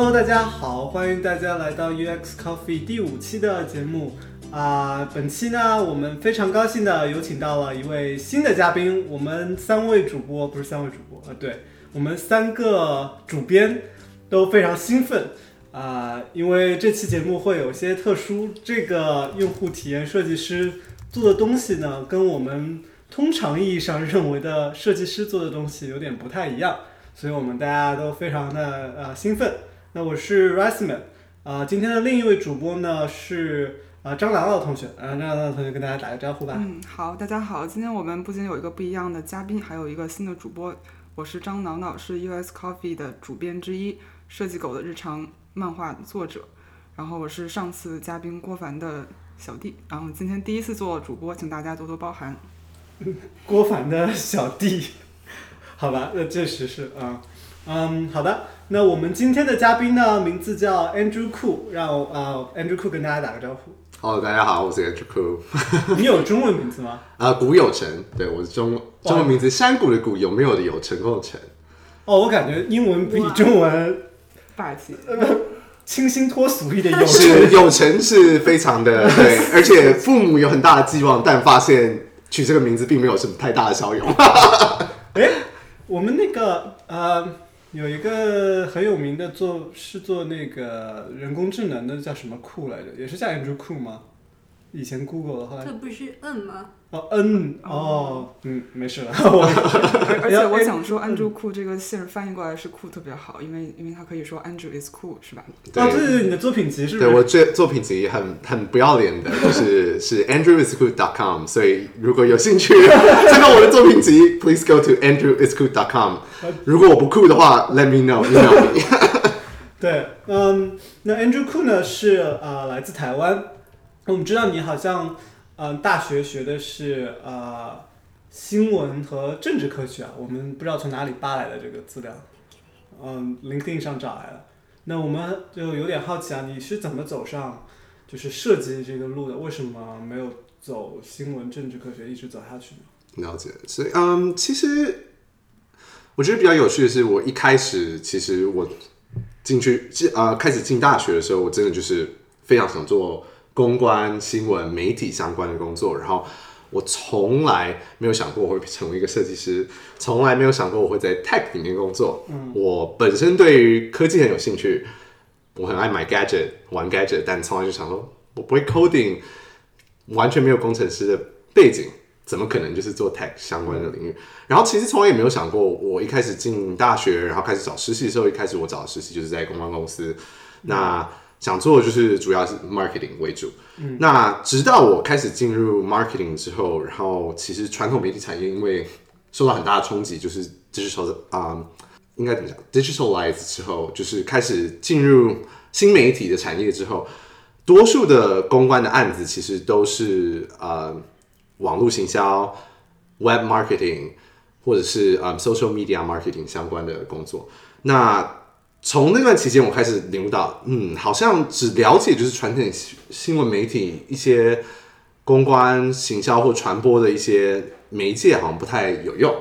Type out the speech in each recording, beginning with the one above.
Hello，大家好，欢迎大家来到 UX Coffee 第五期的节目啊、本期呢，我们非常高兴的有请到了一位新的嘉宾，我们三位主播不是三位主播啊、对我们三个主编都非常兴奋啊、因为这期节目会有些特殊，这个用户体验设计师做的东西呢，跟我们通常意义上认为的设计师做的东西有点不太一样，所以我们大家都非常的呃兴奋。那我是 Riceman，啊、今天的另一位主播呢是啊、张朗朗同学，啊、张朗朗同学跟大家打个招呼吧。嗯，好，大家好，今天我们不仅有一个不一样的嘉宾，还有一个新的主播，我是张挠挠，是 US Coffee 的主编之一，设计狗的日常漫画作者，然后我是上次嘉宾郭凡的小弟，然后今天第一次做主播，请大家多多包涵。郭凡的小弟，好吧，那确实是啊，嗯，好的，那我们今天的嘉宾呢，名字叫 Andrew Ku，让我啊、Andrew Ku 跟大家打个招呼。Hello，大家好，我是 Andrew Ku，你有中文名字吗？啊，古有成，对我是中中文名字山谷的谷，有没有的有，成功的成，哦，我感觉英文比中文霸气，清新脱俗一点，有是有成是非常的对，而且父母有很大的寄望，但发现取这个名字并没有什么太大的效用。哎，我们那个呃，有一个很有名的做是做那个人工智能的，叫什么库来着？也是叫 Andrew 库吗？以前 Google 的，后来这不是 N 吗？哦嗯哦，嗯，没事了，我而 而且我想说嗯，Andrew cool 这个姓儿翻译过来是酷特别好，因为因为他可以说 Andrew is cool 是吧？哦，对对对，你的作品集是不是？对我这作品集很很不要脸的，就是是 andrewisgood.com，所以如果有兴趣 看到我的作品集，please go to andrewisgood.com。如果我不酷的话，let me know，email me。对，嗯，那 Andrew Cool 呢是呃来自台湾，我们知道你好像嗯、大学学的是呃新闻和政治科学啊，我们不知道从哪里扒来的这个资料，嗯，LinkedIn 上找来的。那我们就有点好奇啊，你是怎么走上就是设计这个路的？为什么没有走新闻政治科学一直走下去呢？了解，所以嗯，其实我觉得比较有趣的是，我一开始其实我进去进呃开始进大学的时候，我真的就是非常想做公关、新闻、媒体相关的工作，然后我从来没有想过我会成为一个设计师，从来没有想过我会在 tech 里面工作。嗯，我本身对于科技很有兴趣，我很爱买 gadget 玩 gadget，但从来就想说我不会 coding，完全没有工程师的背景，怎么可能就是做 tech 相关的领域？然后其实从来也没有想过，我一开始进大学，然后开始找实习的时候，一开始我找的实习就是在公关公司，那想做的就是主要是 marketing 为主。那直到我开始进入 marketing 之后，然后其实传统媒体产业因为受到很大的冲击，就是 digital 啊、应该怎么讲？digitalize 之后，就是开始进入新媒体的产业之后，多数的公关的案子其实都是呃网络行销、web marketing 或者是呃 social media marketing 相关的工作。那从那段期间，我开始领悟到，嗯，好像只了解就是传统新新闻媒体一些公关、行销或传播的一些媒介，好像不太有用。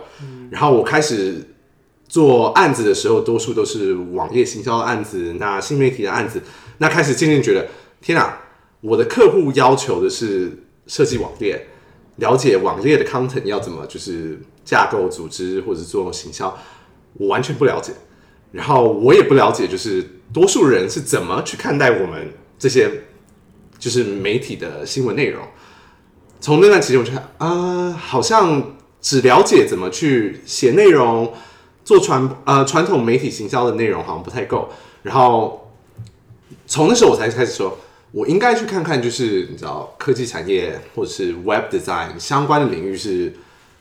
然后我开始做案子的时候，多数都是网页行销的案子，那新媒体的案子，那开始渐渐觉得，天啊，我的客户要求的是设计网页，了解网页的 content 要怎么就是架构、组织或者做行销，我完全不了解。然后我也不了解，就是多数人是怎么去看待我们这些就是媒体的新闻内容。从那段期间，我就看啊、好像只了解怎么去写内容，做传呃传统媒体行销的内容好像不太够。然后从那时候我才开始说，我应该去看看，就是你知道科技产业或者是 Web Design 相关的领域是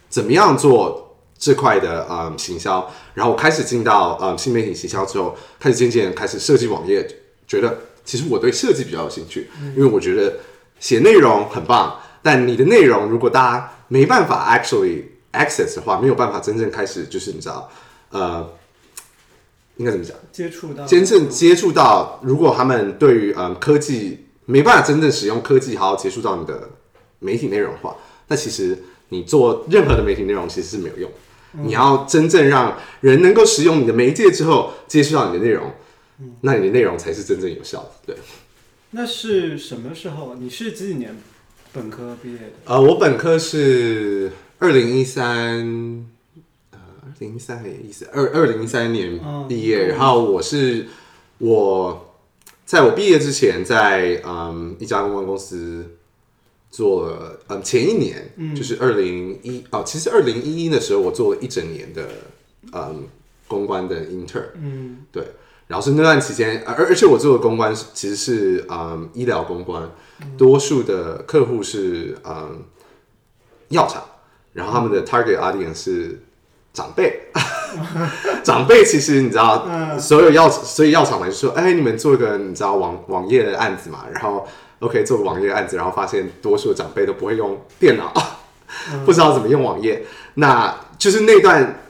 怎么样做这块的嗯行销。然后我开始进到嗯新媒体行销之后，开始渐渐开始设计网页，觉得其实我对设计比较有兴趣，因为我觉得写内容很棒，但你的内容如果大家没办法 actually access 的话，没有办法真正开始就是你知道呃。应该怎么讲？接触到真正接触到，如果他们对于嗯科技没办法真正使用科技，好好接触到你的媒体内容的话，那其实你做任何的媒体内容其实是没有用。你要真正让人能够使用你的媒介之后接触到你的内容，那你的内容才是真正有效的。对，那是什么时候？你是几几年本科毕业的？呃，我本科是二零一三，呃，二零一三还一四二二零一三年哦毕业，然后我是我在我毕业之前在嗯一家公关公司做了，嗯前一年、就是二零一哦，其实二零一一的时候我做了一整年的嗯公关的 intern，嗯。对，然后是那段期间，而而且我做的公关是其实是嗯医疗公关，多数的客户是嗯药厂，然后他们的 target audience 是长辈，长辈其实你知道，嗯。所有药所以药厂来说，哎，你们做一个你知道网网页的案子嘛，然后 OK 做个网页案子，然后发现多数的长辈都不会用电脑，不知道怎么用网页，那就是那段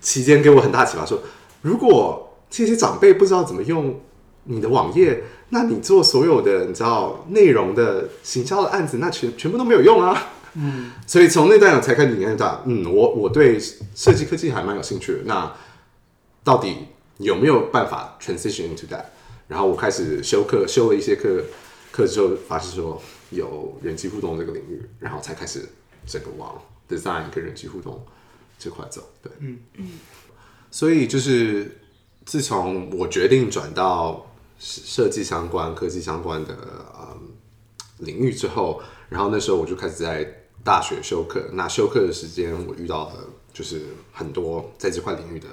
期间给我很大启发说，如果这些长辈不知道怎么用你的网页，那你做所有的你知道内容的行销的案子，那全全部都没有用啊。嗯所以从那段我才开始领略到，嗯，我我对设计科技还蛮有兴趣的。那到底有没有办法 transition into that？然后我开始修课，修了一些课，课之后发现说有人机互动这个领域，然后才开始整个往 design 跟人机互动这块走。对，嗯嗯。所以就是自从我决定转到设计相关、科技相关的嗯领域之后，然后那时候我就开始在大学修课。那修课的时间，我遇到了就是很多在这块领域的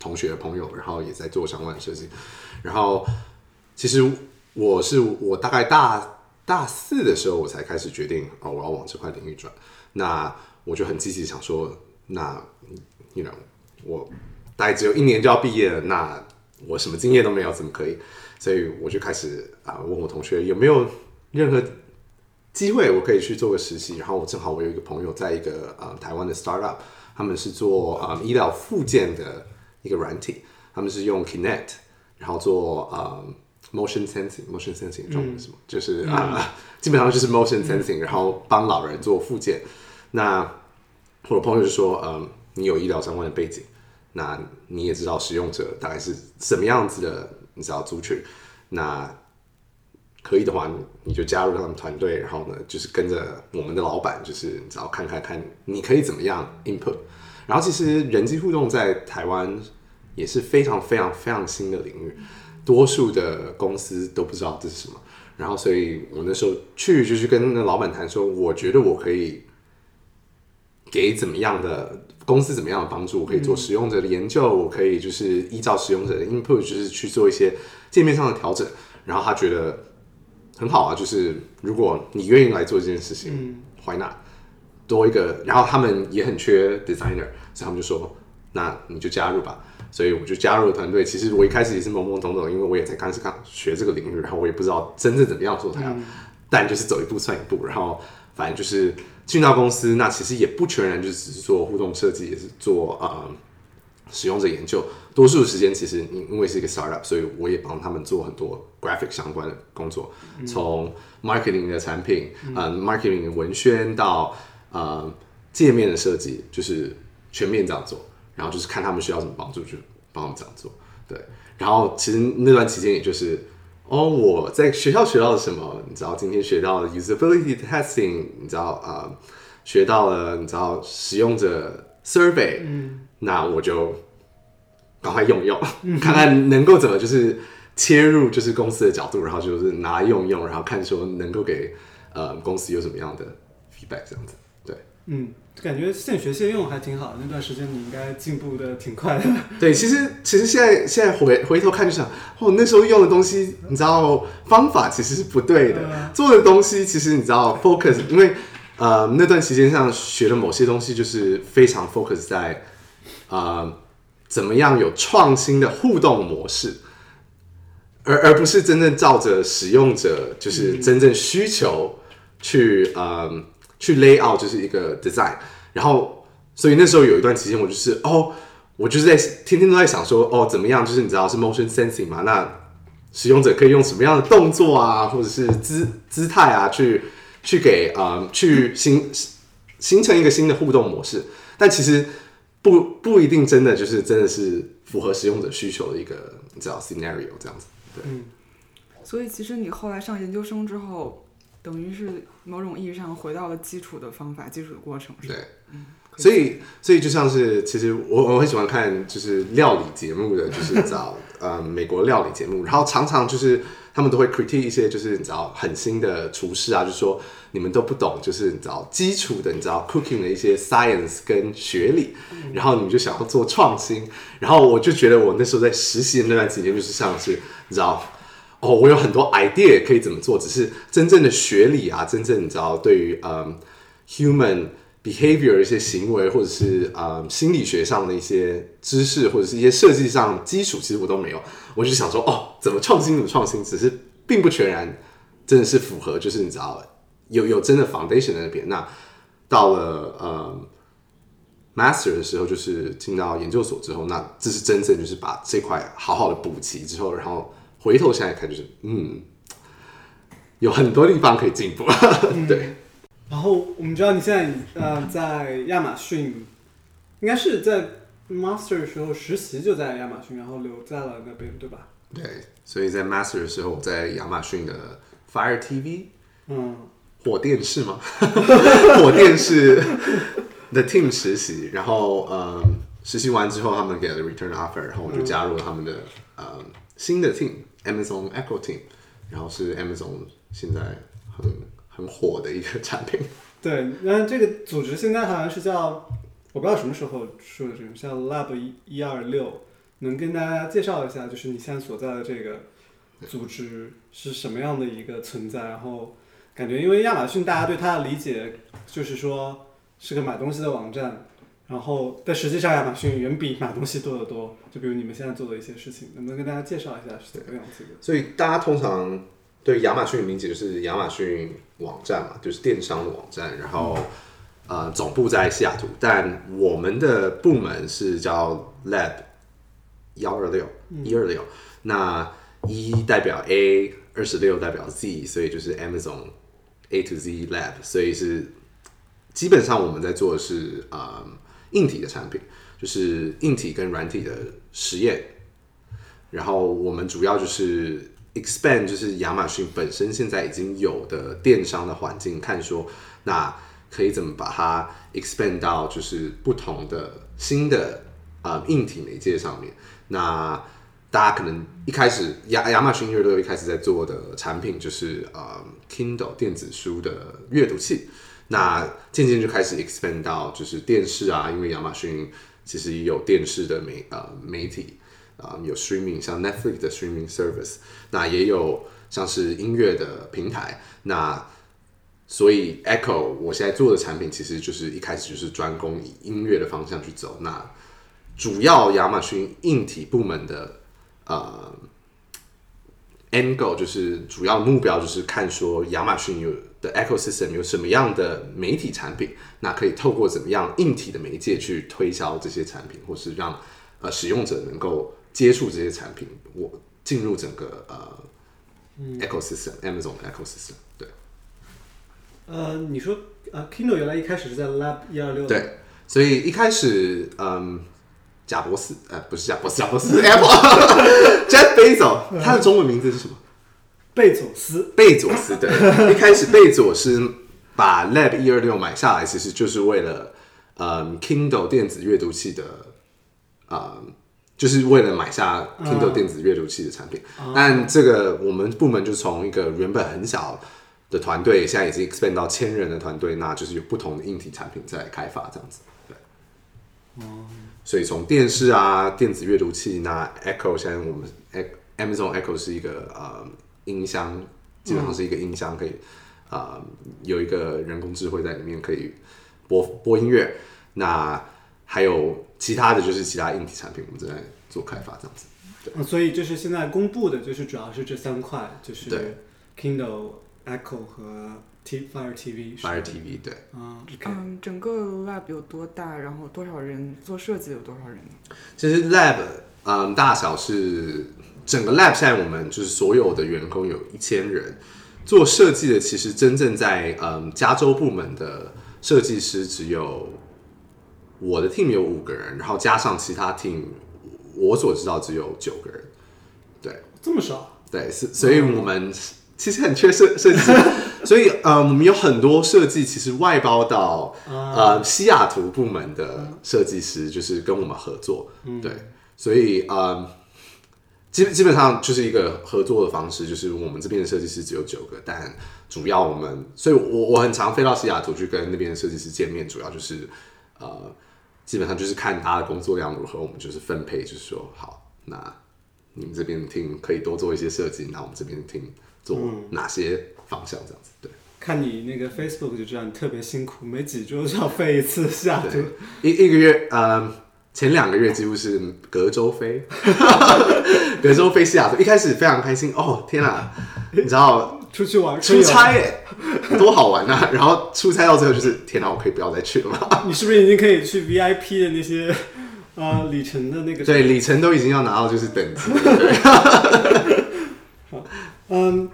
同学朋友，然后也在做相关的设计。然后其实我是我大概大大四的时候，我才开始决定哦，我要往这块领域转。那我就很积极想说，那 you know 我大概只有一年就要毕业了，那我什么经验都没有，怎么可以？所以我就开始啊、问我同学有没有任何机会我可以去做个实习。然后我正好我有一个朋友在一个呃台湾的 startup，他们是做啊、医疗附件的一个软体，他们是用 Kinect，然后做呃 motion sensing，motion sensing 中文是什么？就是啊、基本上就是 motion sensing，、然后帮老人做复健。那我的朋友就说，嗯，你有医疗相关的背景，那你也知道使用者大概是什么样子的，你知道族群，那可以的话，你就加入他们团队，然后呢，就是跟着我们的老板，就是你知道看看看你可以怎么样 input。然后其实人机互动在台湾也是非常非常非常新的领域，多数的公司都不知道这是什么。然后所以我那时候去就去跟那老板谈说，我觉得我可以给怎么样的公司怎么样的帮助，我可以做使用者的研究，我可以就是依照使用者的 input，就是去做一些界面上的调整。然后他觉得很好啊，就是如果你愿意来做这件事情、嗯 w h y not？多一个，然后他们也很缺 designer，所以他们就说，那你就加入吧。所以我就加入了团队。其实我一开始也是懵懵懂懂，因为我也才刚是刚学这个领域，然后我也不知道真正怎么样做它，但就是走一步算一步。然后反正就是进到公司，那其实也不全然就只是做互动设计，也是做呃使用者研究。多数时间其实因因为是一个 startup，所以我也帮他们做很多 graphic 相关的工作，从 marketing 的产品，呃 marketing 的文宣到呃界面的设计，就是全面这样做。然后就是看他们需要什么帮助，就帮他们这样做。对，然后其实那段期间也就是，哦，我在学校学到了什么？你知道，今天学到了 usability testing，你知道啊、呃学到了你知道使用者 survey，嗯，那我就赶快用用，看看能够怎么就是切入就是公司的角度，然后就是拿来用用，然后看说能够给呃公司有什么样的 feedback 这样子。对。嗯，感觉现学现用还挺好。那段时间你应该进步的挺快的。对，其实其实现在现在回回头看就想，哦，那时候用的东西，你知道方法其实是不对的，嗯做的东西其实你知道 focus，因为呃那段时间上学的某些东西就是非常 focus 在呃怎么样有创新的互动模式，而而不是真正照着使用者就是真正需求去呃去 lay out 就是一个 design，然后所以那时候有一段期间我就是哦。我就是在天天都在想说，哦，怎么样？就是你知道是 motion sensing 嘛？那使用者可以用什么样的动作啊，或者是姿姿态啊，去去给呃去形形成一个新的互动模式。但其实不不一定真的就是真的是符合使用者需求的一个你知道 scenario 这样子。对，所以其实你后来上研究生之后，等于是某种意义上回到了基础的方法、基础的过程。对，所以所以就像是其实我我很喜欢看就是料理节目的，就是 找呃美国料理节目，然后常常就是他们都会 critique 一些就是你知道很新的厨师啊，就说你们都不懂，就是你知道基础的你知道 cooking 的一些 science 跟学理，然后你们就想要做创新，然后我就觉得我那时候在实习的那段时间，就是像是你知道。哦，我有很多 idea 可以怎么做，只是真正的学理啊，真正你知道对于嗯 human behavior 一些行为，或者是嗯心理学上的一些知识，或者是一些设计上基础，其实我都没有。我就想说，哦，怎么创新怎么创新，只是并不全然真的是符合，就是你知道有有真的 foundation 在那边。那到了呃 master 的时候，就是进到研究所之后，那这是真正就是把这块好好的补齐之后，然后回头现在看，就是嗯，有很多地方可以进步。对，然后我们知道你现在呃在亚马逊，应该是在 master 的时候实习就在亚马逊，然后留在了那边，对吧？对，所以在 master 的时候，我在亚马逊的 Fire TV 嗯，火电视吗？火电视的 team 实习，然后嗯，实习完之后，他们给了 return offer，然后我就加入了他们的呃新的 team Amazon Echo Team，然后是 Amazon 现在很很火的一个产品。对，那这个组织现在好像是叫，我不知道什么时候说的这种，叫 Lab 一一二六，能跟大家介绍一下，就是你现在所在的这个组织是什么样的一个存在？然后感觉因为亚马逊大家对它的理解就是说是个买东西的网站，然后但实际上亚马逊远比买东西多得多。就比如你们现在做的一些事情，能不能跟大家介绍一下是怎么样子的？所以大家通常对亚马逊的理解就是亚马逊网站嘛，就是电商的网站，然后呃总部在西雅图，但我们的部门是叫 Lab 幺二六一二六，那一代表 A，二十六代表 Z，所以就是 Amazon A to Z Lab，所以是基本上我们在做的是呃硬体的产品，就是硬体跟软体的实验。然后我们主要就是 expand，就是亚马逊本身现在已经有的电商的环境，看说那可以怎么把它 expand 到就是不同的新的呃硬体媒介上面。那大家可能一开始亚亚马逊乐队一开始在做的产品就是呃 Kindle 电子书的阅读器，那渐渐就开始 expand 到就是电视啊，因为亚马逊其实也有电视的媒呃媒体。啊、有 streaming 像 Netflix 的 streaming service，那也有像是音乐的平台。那所以 Echo 我现在做的产品其实就是一开始就是专攻以音乐的方向去走。那主要亚马逊硬体部门的呃 end goal 就是主要目标就是看说亚马逊有的 ecosystem 有什么样的媒体产品，那可以透过怎么样硬体的媒介去推销这些产品，或是让呃使用者能够接触这些产品，我进入整个呃、ecosystem Amazon 的 ecosystem，对呃，你说呃，Kindle 原来一开始是在 Lab 一二六，，对，所以一开始嗯。贾博士，呃，不是贾博士，贾博士 是 Apple Jeff Bezos，他的中文名字是什么？贝佐斯，贝佐斯对，一开始贝佐斯把 Lab 一二六买下来，其实就是为了嗯 Kindle 电子阅读器的，嗯，就是为了买下 Kindle 电子阅读器的产品。但这个我们部门就从一个原本很小的团队，现在已经 expand 到千人的团队，那就是有不同的硬体产品在开发这样子。对，所以从电视啊、电子阅读器，那 Echo 现在我们 Amazon Echo 是一个呃音箱，基本上是一个音箱，可以啊、呃有一个人工智慧在里面可以播播音乐。那还有其他的就是其他硬体产品，我们正在做开发这样子。嗯，所以就是现在公布的，就是主要是这三块，就是对 Kindle、Echo 和 T Fire TV。Fire TV 对，嗯嗯，整个 lab 有多大？然后多少人做设计？有多少人？其实 Lab 嗯大小是整个 Lab 现在我们就是所有的员工有一千人，做设计的其实真正在嗯加州部门的设计师只有我的 team 有五个人，然后加上其他 team，我所知道只有九个人。对这么少？对，是，所以我们其实很缺设设计师，所以呃，我们有很多设计其实外包到呃西雅图部门的设计师，就是跟我们合作。对，所以呃。基基本上就是一个合作的方式，就是我们这边的设计师只有九个，但主要我们，所以我我很常飞到西雅图去跟那边的设计师见面，主要就是呃，基本上就是看他的工作量如何，我们就是分配，就是说好，那你们这边听可以多做一些设计，那我们这边听做哪些方向这样子，对。看你那个 Facebook 就知道你特别辛苦，每几周就要飞一次西雅图，一一个月呃。前两个月几乎是隔周飞，隔周飞西雅图，一开始非常开心哦，天哪，你知道出去玩出差哎，多好玩啊！然后出差到最后就是天哪，我可以不要再去了吗？你是不是已经可以去 VIP 的那些呃里程的那个？对，里程都已经要拿到就是等级。好，嗯，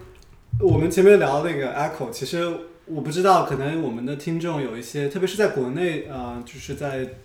我们前面聊那个 Echo，其实我不知道，可能我们的听众有一些，特别是在国内啊，就是在。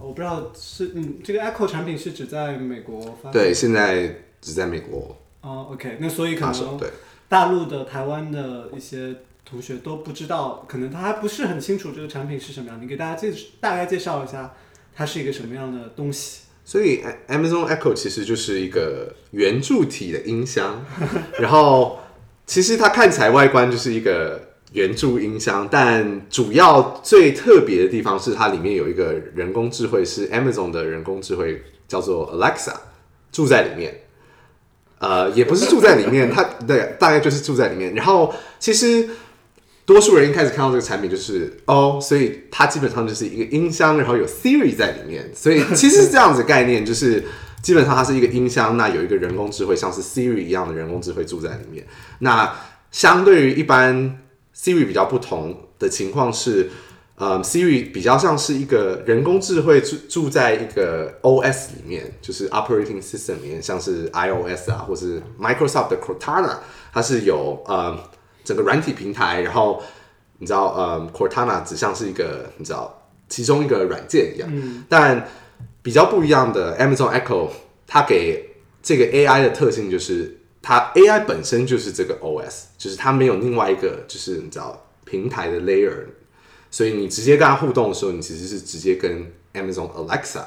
我不知道是嗯，这个 Echo 产品是只在美国发？对，现在只在美国。哦，OK，那所以可能对大陆的、台湾的一些同学都不知道，可能他还不是很清楚这个产品是什么样。你给大家介大概介绍一下，它是一个什么样的东西？所以 Amazon Echo 其实就是一个圆柱体的音箱，然后其实它看起来外观就是一个。圆柱音箱，但主要最特别的地方是它里面有一个人工智慧，是 Amazon 的人工智慧，叫做 Alexa，住在里面。呃，也不是住在里面，它 对，大概就是住在里面。然后其实多数人一开始看到这个产品就是哦，所以它基本上就是一个音箱，然后有 Siri 在里面。所以其实是这样子概念，就是基本上它是一个音箱，那有一个人工智慧，像是 Siri 一样的人工智慧住在里面。那相对于一般。Siri 比较不同的情况是，呃，Siri 比较像是一个人工智慧住住在一个 OS 里面，就是 Operating System 里面，像是 iOS 啊，或是 Microsoft 的 Cortana，它是有呃整个软体平台，然后你知道，呃，Cortana 只像是一个你知道其中一个软件一样，但比较不一样的 Amazon Echo，它给这个 AI 的特性就是。它 AI 本身就是这个 OS，就是它没有另外一个，就是你知道平台的 layer，所以你直接跟它互动的时候，你其实是直接跟 Amazon Alexa，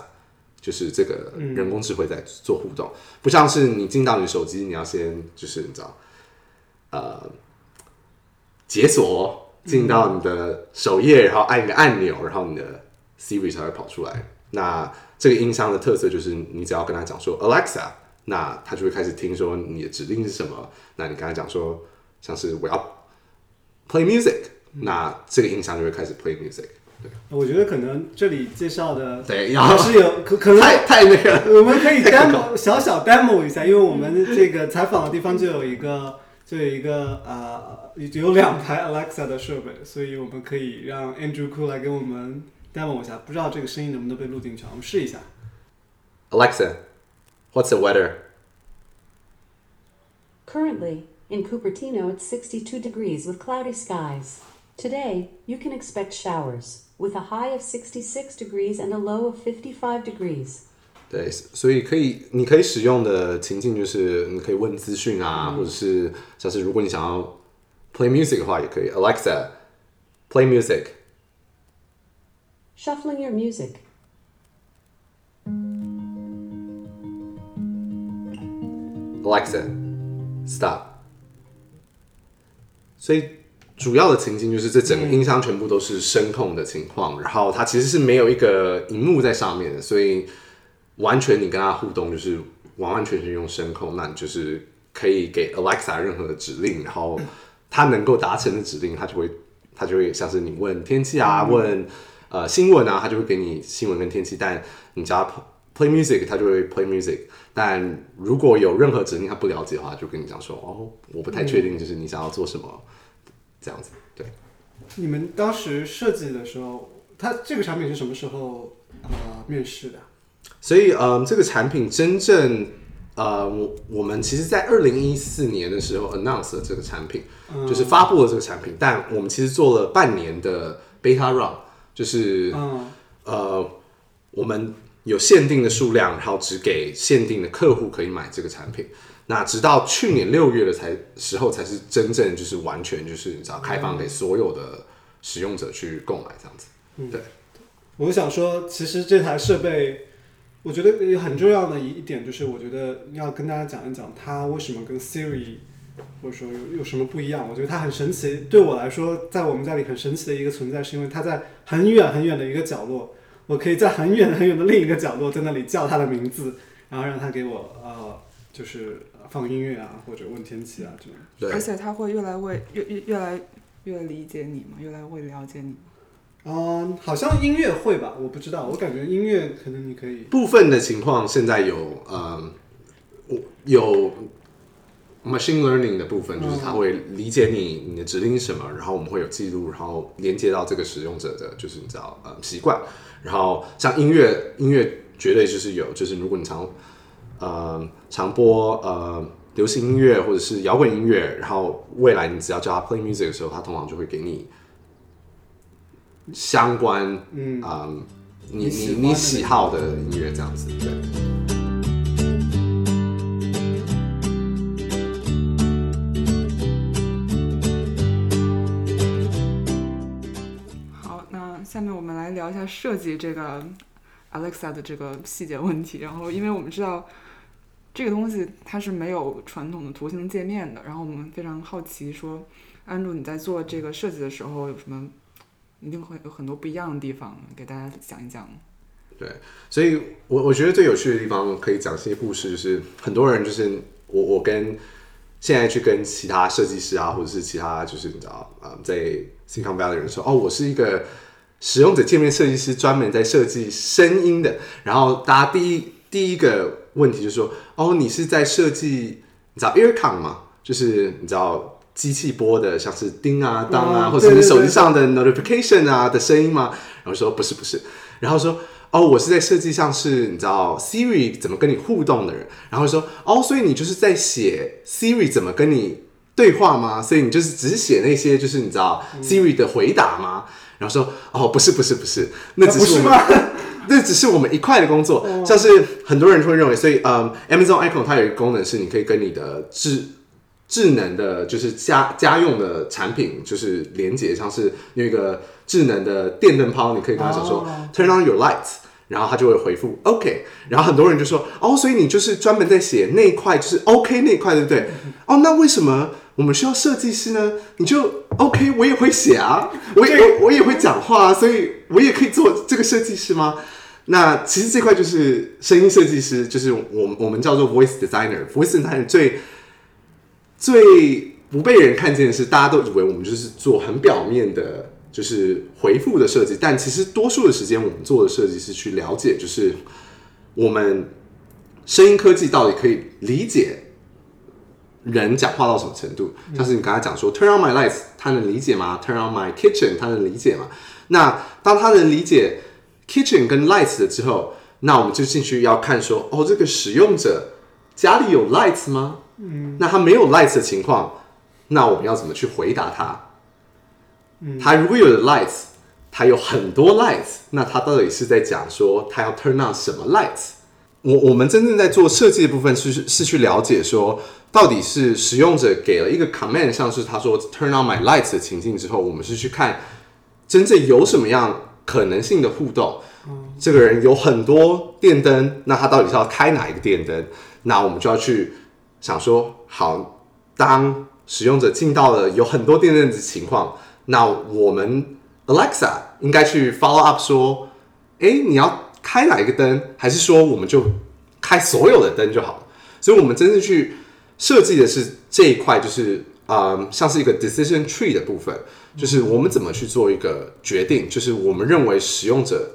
就是这个人工智慧在做互动，不像是你进到你手机，你要先就是你知道，呃，解锁进到你的首页，然后按一个按钮，然后你的 Siri 才会跑出来。那这个音箱的特色就是，你只要跟他讲说 Alexa。那他就会开始听说你的指令是什么。那你刚才讲说，像是我要 play music，那这个音箱就会开始 play music。对，我觉得可能这里介绍的对，还是有可可能太太那个，我们可以 demo 小小 demo 一下，因为我们这个采访的地方就有一个就有一个呃有两台 Alexa 的设备，所以我们可以让 Andrew Ku 来给我们 demo 一下，不知道这个声音能不能被录进去，我们试一下，Alexa。What's the weather? Currently, in Cupertino, it's 62 degrees with cloudy skies. Today, you can expect showers, with a high of 66 degrees and a low of 55 degrees. 对，所以可以，你可以使用的情境就是你可以问资讯啊，或者是像是如果你想要 play music 的话，也可以 Alexa play music。Shuffling your music. Alexa, stop。所以主要的情境就是这整个音箱全部都是声控的情况，然后它其实是没有一个荧幕在上面的，所以完全你跟它互动就是完完全全用声控，那你就是可以给 Alexa 任何的指令，然后它能够达成的指令，它就会 它就会像是你问天气啊，问呃新闻啊，它就会给你新闻跟天气，但你只要 play music，它就会 play music。但如果有任何指令他不了解的话，就跟你讲说哦，我不太确定，就是你想要做什么，这样子。对，你们当时设计的时候，它这个产品是什么时候呃面试的？所以嗯，这个产品真正呃，我我们其实，在二零一四年的时候 announce 了这个产品，就是发布了这个产品，但我们其实做了半年的 beta run，就是呃。我们有限定的数量，然后只给限定的客户可以买这个产品。那直到去年六月的才时候，才是真正就是完全就是你知道开放给所有的使用者去购买这样子。对，我想说，其实这台设备，我觉得很重要的一点就是，我觉得要跟大家讲一讲它为什么跟 Siri 或者说有有什么不一样。我觉得它很神奇，对我来说，在我们家里很神奇的一个存在，是因为它在很远很远的一个角落，我可以在很远很远的另一个角落在那里叫他的名字，然后让他给我呃，就是放音乐啊，或者问天气啊这种。对而且他会越来越越越越来越理解你嘛，越来越了解你。嗯，好像音乐会吧，我不知道，我感觉音乐可能你可以。部分的情况现在有呃有 machine learning 的部分，就是它会理解你你的指令是什么，然后我们会有记录，然后连接到这个使用者的就是你知道呃习惯，然后像音乐音乐绝对就是有，就是如果你常呃常播呃流行音乐或者是摇滚音乐，然后未来你只要叫他 play music 的时候，他通常就会给你相关嗯啊、你你你喜好的音乐这样子，对。聊一下设计这个 Alexa 的这个细节问题。然后，因为我们知道这个东西它是没有传统的图形界面的，然后我们非常好奇说，安住你在做这个设计的时候有什么？一定会有很多不一样的地方，给大家讲一讲。对所以我我觉得最有趣的地方可以讲一些故事，就是很多人就是我我跟现在去跟其他设计师啊，或者是其他就是你知道啊、在 Silicon Valley 的人说，哦，我是一个使用者界面设计师，专门在设计声音的。然后大家第一第一个问题就是说，哦，你是在设计你知道 earcon 吗？就是你知道。机器播的像是叮啊、当啊，哦或者是手机上的 notification 啊的声音吗？然后说不是不是，然后说哦，我是在设计像是你知道 Siri 怎么跟你互动的人，然后说哦，所以你就是在写 Siri 怎么跟你对话吗？所以你就是只写那些就是你知道 Siri 的回答吗？然后说哦，不是不是不是，那只不是是我们吗？那只是我们一块的工作，像是很多人会认为，所以嗯，Amazon Echo 它有一个功能是你可以跟你的智智能的，就是家家用的产品，就是连接，像是有一个智能的电灯泡，你可以跟他讲说、哦 Turn on your lights，然后他就会回复 OK，然后很多人就说哦，所以你就是专门在写那一块，就是 OK 那一块，对不对？哦，那为什么我们需要设计师呢？你就 OK，我也会写啊，我也我我也会讲话啊，所以我也可以做这个设计师吗？那其实这块就是声音设计师，就是我我们叫做 voice designer。voice designer 最最不被人看见的是，大家都以为我们就是做很表面的，就是回复的设计，但其实多数的时间我们做的设计是去了解，就是我们声音科技到底可以理解人讲话到什么程度。像是你刚才讲说 “turn on my lights”，他能理解吗？“turn on my kitchen”，他能理解吗？那当他能理解 kitchen 跟 lights 的之后，那我们就进去要看说，哦，这个使用者家里有 lights 吗？嗯，那他没有 lights 的情况，那我们要怎么去回答他？嗯，他如果有的 lights，他有很多 lights，那他到底是在讲说他要 turn on 什么 lights？我我们真正在做设计的部分是是去了解说，到底是使用者给了一个 command，像是他说 turn on my lights 的情境之后，我们是去看真正有什么样可能性的互动。这个人有很多电灯，那他到底是要开哪一个电灯？那我们就要去想说，好，当使用者进到了有很多电灯的情况，那我们 Alexa 应该去 follow up 说，诶，你要开哪一个灯？还是说我们就开所有的灯就好了？所以我们真正去设计的是这一块，就是嗯，像是一个 decision tree 的部分，就是我们怎么去做一个决定，就是我们认为使用者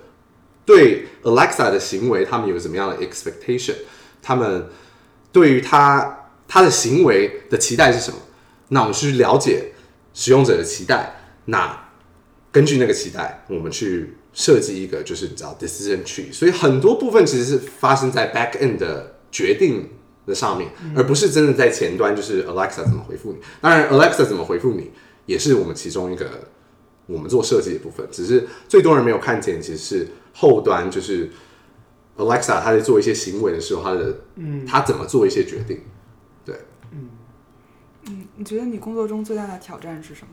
对 Alexa 的行为，他们有怎么样的 expectation，他们对于他他的行为的期待是什么？那我们去了解使用者的期待，那根据那个期待，我们去设计一个就是你知道 decision tree，所以很多部分其实是发生在 back end 的决定的上面，而不是真的在前端，就是 Alexa 怎么回复你。当然，Alexa 怎么回复你，也是我们其中一个我们做设计的部分。只是最多人没有看见，其实是后端，就是 Alexa 他在做一些行为的时候，他的嗯，他怎么做一些决定。对。嗯你觉得你工作中最大的挑战是什么？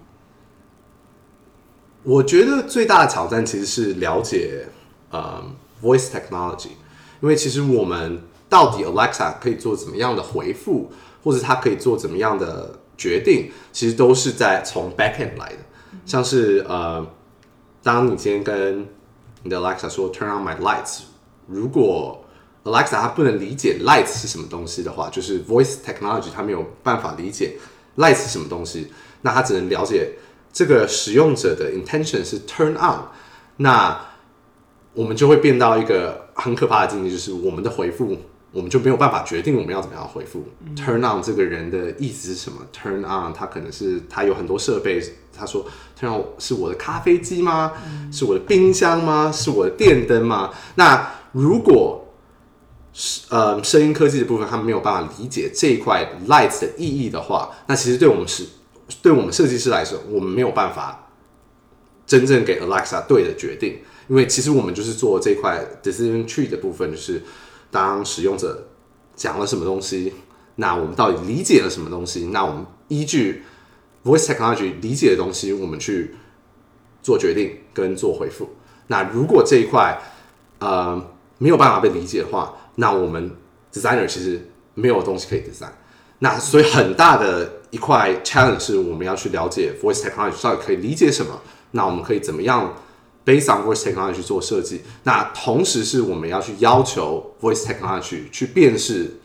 我觉得最大的挑战其实是了解呃 voice technology，因为其实我们到底 Alexa 可以做怎么样的回复，或者它可以做怎么样的决定，其实都是在从 backend 来的。像是呃，当你今天跟你的 Alexa 说 turn on my lights，如果 Alexa 它不能理解 lights 是什么东西的话，就是 voice technology 它没有办法理解 lights 是什么东西，那它只能了解这个使用者的 intention 是 turn on，那我们就会变到一个很可怕的境界，就是我们的回复，我们就没有办法决定我们要怎么样回复。turn on 这个人的意思是什么？turn on 他可能是他有很多设备，他说 turn on 是我的咖啡机吗？是我的冰箱吗？是我的电灯吗？那如果是呃声音科技的部分，他们没有办法理解这一块 lights 的意义的话，那其实对我们是对我们设计师来说，我们没有办法真正给 Alexa 对的决定，因为其实我们就是做这块 decision tree 的部分，就是当使用者讲了什么东西，那我们到底理解了什么东西，那我们依据 voice technology 理解的东西，我们去做决定跟做回复。那如果这一块呃没有办法被理解的话，那我们 designer 其实没有东西可以 design。那所以很大的一块 challenge 是我们要去了解 voice technology 到底可以理解什么，那我们可以怎么样 based on voice technology 去做设计。那同时是我们要去要求 voice technology 去辨识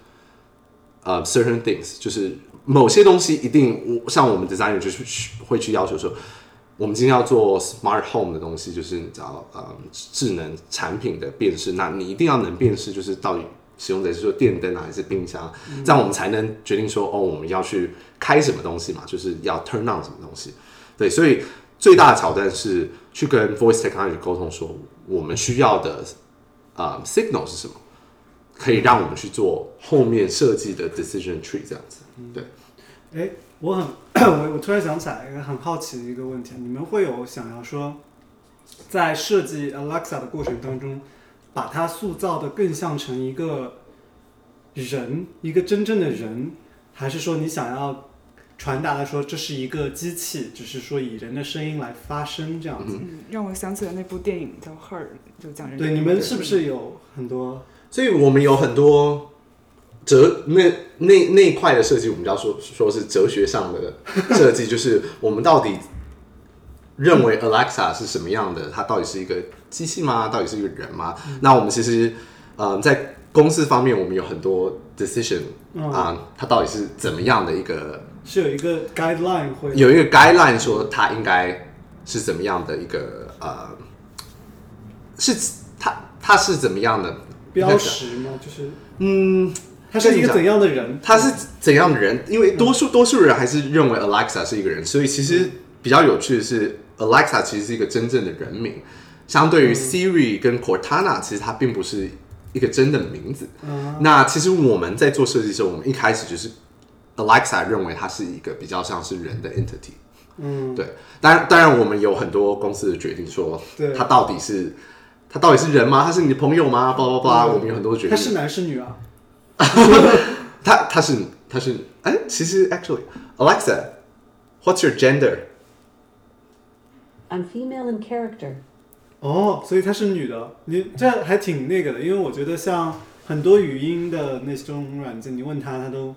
呃 certain things，就是某些东西一定我像我们 designer 就是去会去要求说。我们今天要做 smart home 的东西，就是你知道，呃，智能产品的辨识，那你一定要能辨识，就是到底使用者是说电灯啊还是冰箱，这样我们才能决定说，哦，我们要去开什么东西嘛，就是要 turn on 什么东西。对，所以最大的挑战是去跟 voice technology 沟通，说我们需要的啊、signal 是什么，可以让我们去做后面设计的 decision tree 这样子。对，哎，我很 我我突然想起来一个很好奇的一个问题，你们会有想要说，在设计 Alexa 的过程当中，把它塑造的更像成一个人，一个真正的人，还是说你想要传达的说这是一个机器，只是说以人的声音来发声这样子？嗯，让我想起了那部电影叫《Her》，就讲人。对，你们是不是有很多？所以我们有很多哲那那那一块的设计，我们叫说说是哲学上的设计，就是我们到底认为 Alexa 是什么样的？它到底是一个机器吗？到底是一个人吗？那我们其实呃在公司方面，我们有很多 decision 嗯啊、它到底是怎么样的一个是有一个 guideline 会有一个 guideline 说他应该是怎么样的一个呃，是他他是怎么样的标识吗？就是嗯。他是一个怎样的人？他是怎样的人？因为多数多数人还是认为 Alexa 是一个人，所以其实比较有趣的是，Alexa 其实是一个真正的人名，相对于 Siri 跟 Cortana，其实它并不是一个真的名字。嗯那其实我们在做设计的时候，我们一开始就是 Alexa 认为它是一个比较像是人的 entity。嗯，对，当然当然我们有很多公司的决定说，对它到底是它到底是人吗？他是你的朋友吗？巴拉巴拉，我们有很多决定。他是男是女啊？他他是他是哎，其实 actually Alexa，what's your gender？I'm female in character. 哦，所以她是女的，你这还挺那个的，因为我觉得像很多语音的那种软件，你问他，他都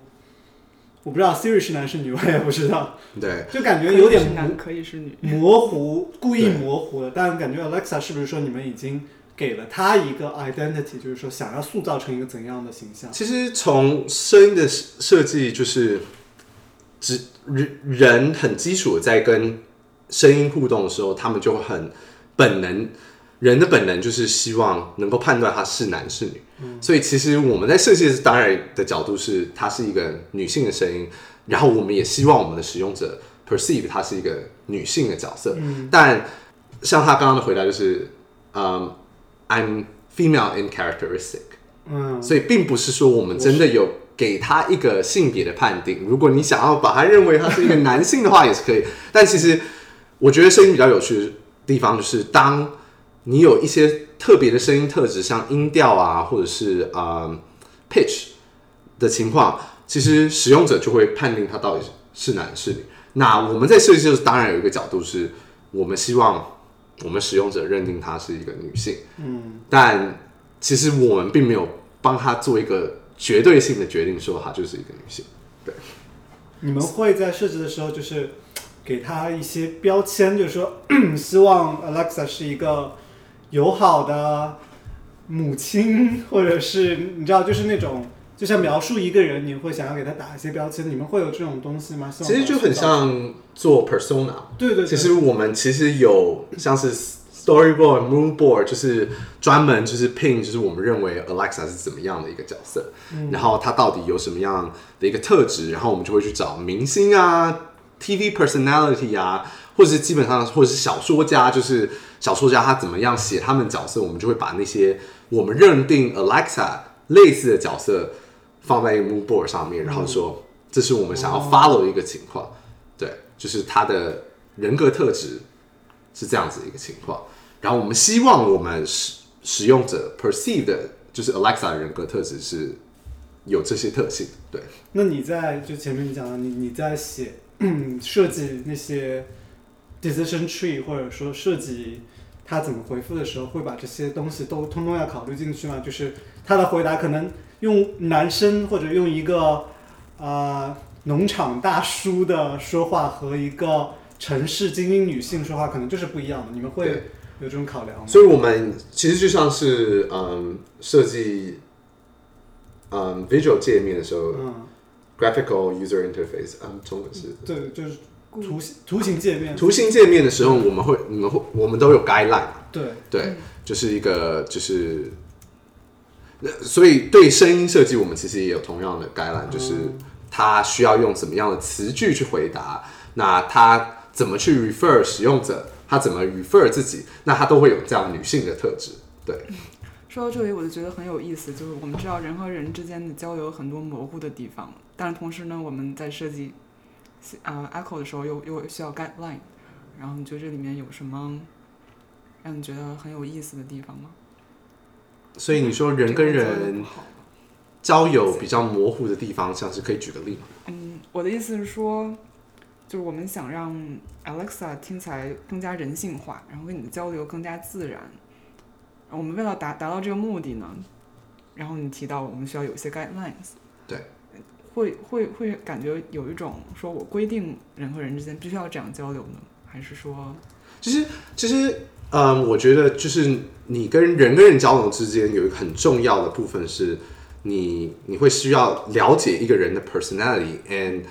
我不知道 Siri 是男是女，我也不知道，对，就感觉可以有点是男，模可以是女。模糊，故意模糊的。但感觉 Alexa 是不是说你们已经给了他一个 identity，就是说想要塑造成一个怎样的形象？其实从声音的设计，就是只人人很基础的在跟声音互动的时候，他们就会很本能，人的本能就是希望能够判断他是男是女。所以其实我们在设计的当然的角度是，它是一个女性的声音，然后我们也希望我们的使用者 perceive 它是一个女性的角色。但像他刚刚的回答就是，嗯、I'm female in characteristic。嗯，所以并不是说我们真的有给他一个性别的判定。如果你想要把他认为他是一个男性的话，也是可以。但其实我觉得声音比较有趣的地方就是，当你有一些特别的声音特质，像音调啊，或者是呃 pitch 的情况，其实使用者就会判定它到底是男是女。那我们在设计的时候，当然有一个角度是，我们希望我们使用者认定她是一个女性，嗯，但其实我们并没有帮她做一个绝对性的决定，说她就是一个女性。对你们会在设计的时候，就是给她一些标签，就是说，希望 Alexa 是一个友好的母亲，或者是你知道，就是那种，就像描述一个人，你会想要给他打一些标签，你们会有这种东西吗？其实就很像做 persona，对对对，其实我们其实有像是 storyboard、mood board，就是专门就是 pin，就是我们认为 Alexa 是怎么样的一个角色，然后他到底有什么样的一个特质，然后我们就会去找明星啊、TV personality 啊，或者是基本上或者是小说家，就是小说家他怎么样写他们角色，我们就会把那些我们认定 Alexa 类似的角色放在一个 mood board 上面，然后说这是我们想要 follow 的一个情况，对，就是他的人格特质是这样子一个情况。然后我们希望我们使使用者 perceive 的，就是 Alexa 的人格特质是有这些特性，对。那你在就前面你讲的，你你在写设计那些 decision tree，或者说设计他怎么回复的时候，会把这些东西都通通要考虑进去吗？就是他的回答可能用男生或者用一个呃农场大叔的说话和一个城市精英女性说话，可能就是不一样的。你们会有这种考量吗？所以我们其实就像是嗯设计嗯 visual 界面的时候、嗯，graphical user interface，嗯，中文是对，就是图形图形界面，图形界面的时候，我们会你们会我们都有 guideline。对，对，就是一个就是，呃所以对声音设计，我们其实也有同样的概览，就是它需要用怎么样的词句去回答，那它怎么去 refer 使用者，他怎么 refer 自己，那他都会有这样女性的特质。对，说到这里，我就觉得很有意思，就是我们知道人和人之间的交流有很多模糊的地方，但是同时呢，我们在设计呃 Echo 的时候又又需要 guideline，然后你觉得这里面有什么让你觉得很有意思的地方吗？所以你说人跟人交友比较模糊的地方，像是可以举个例吗？嗯，我的意思是说，就是我们想让 Alexa 听起来更加人性化，然后跟你的交流更加自然。我们为了达达到这个目的呢，然后你提到我们需要有一些 guidelines，对，会会会感觉有一种说我规定人和人之间必须要这样交流呢，还是说其实，其实，嗯，我觉得就是你跟人跟人交流之间有一个很重要的部分是，你你会需要了解一个人的 personality，and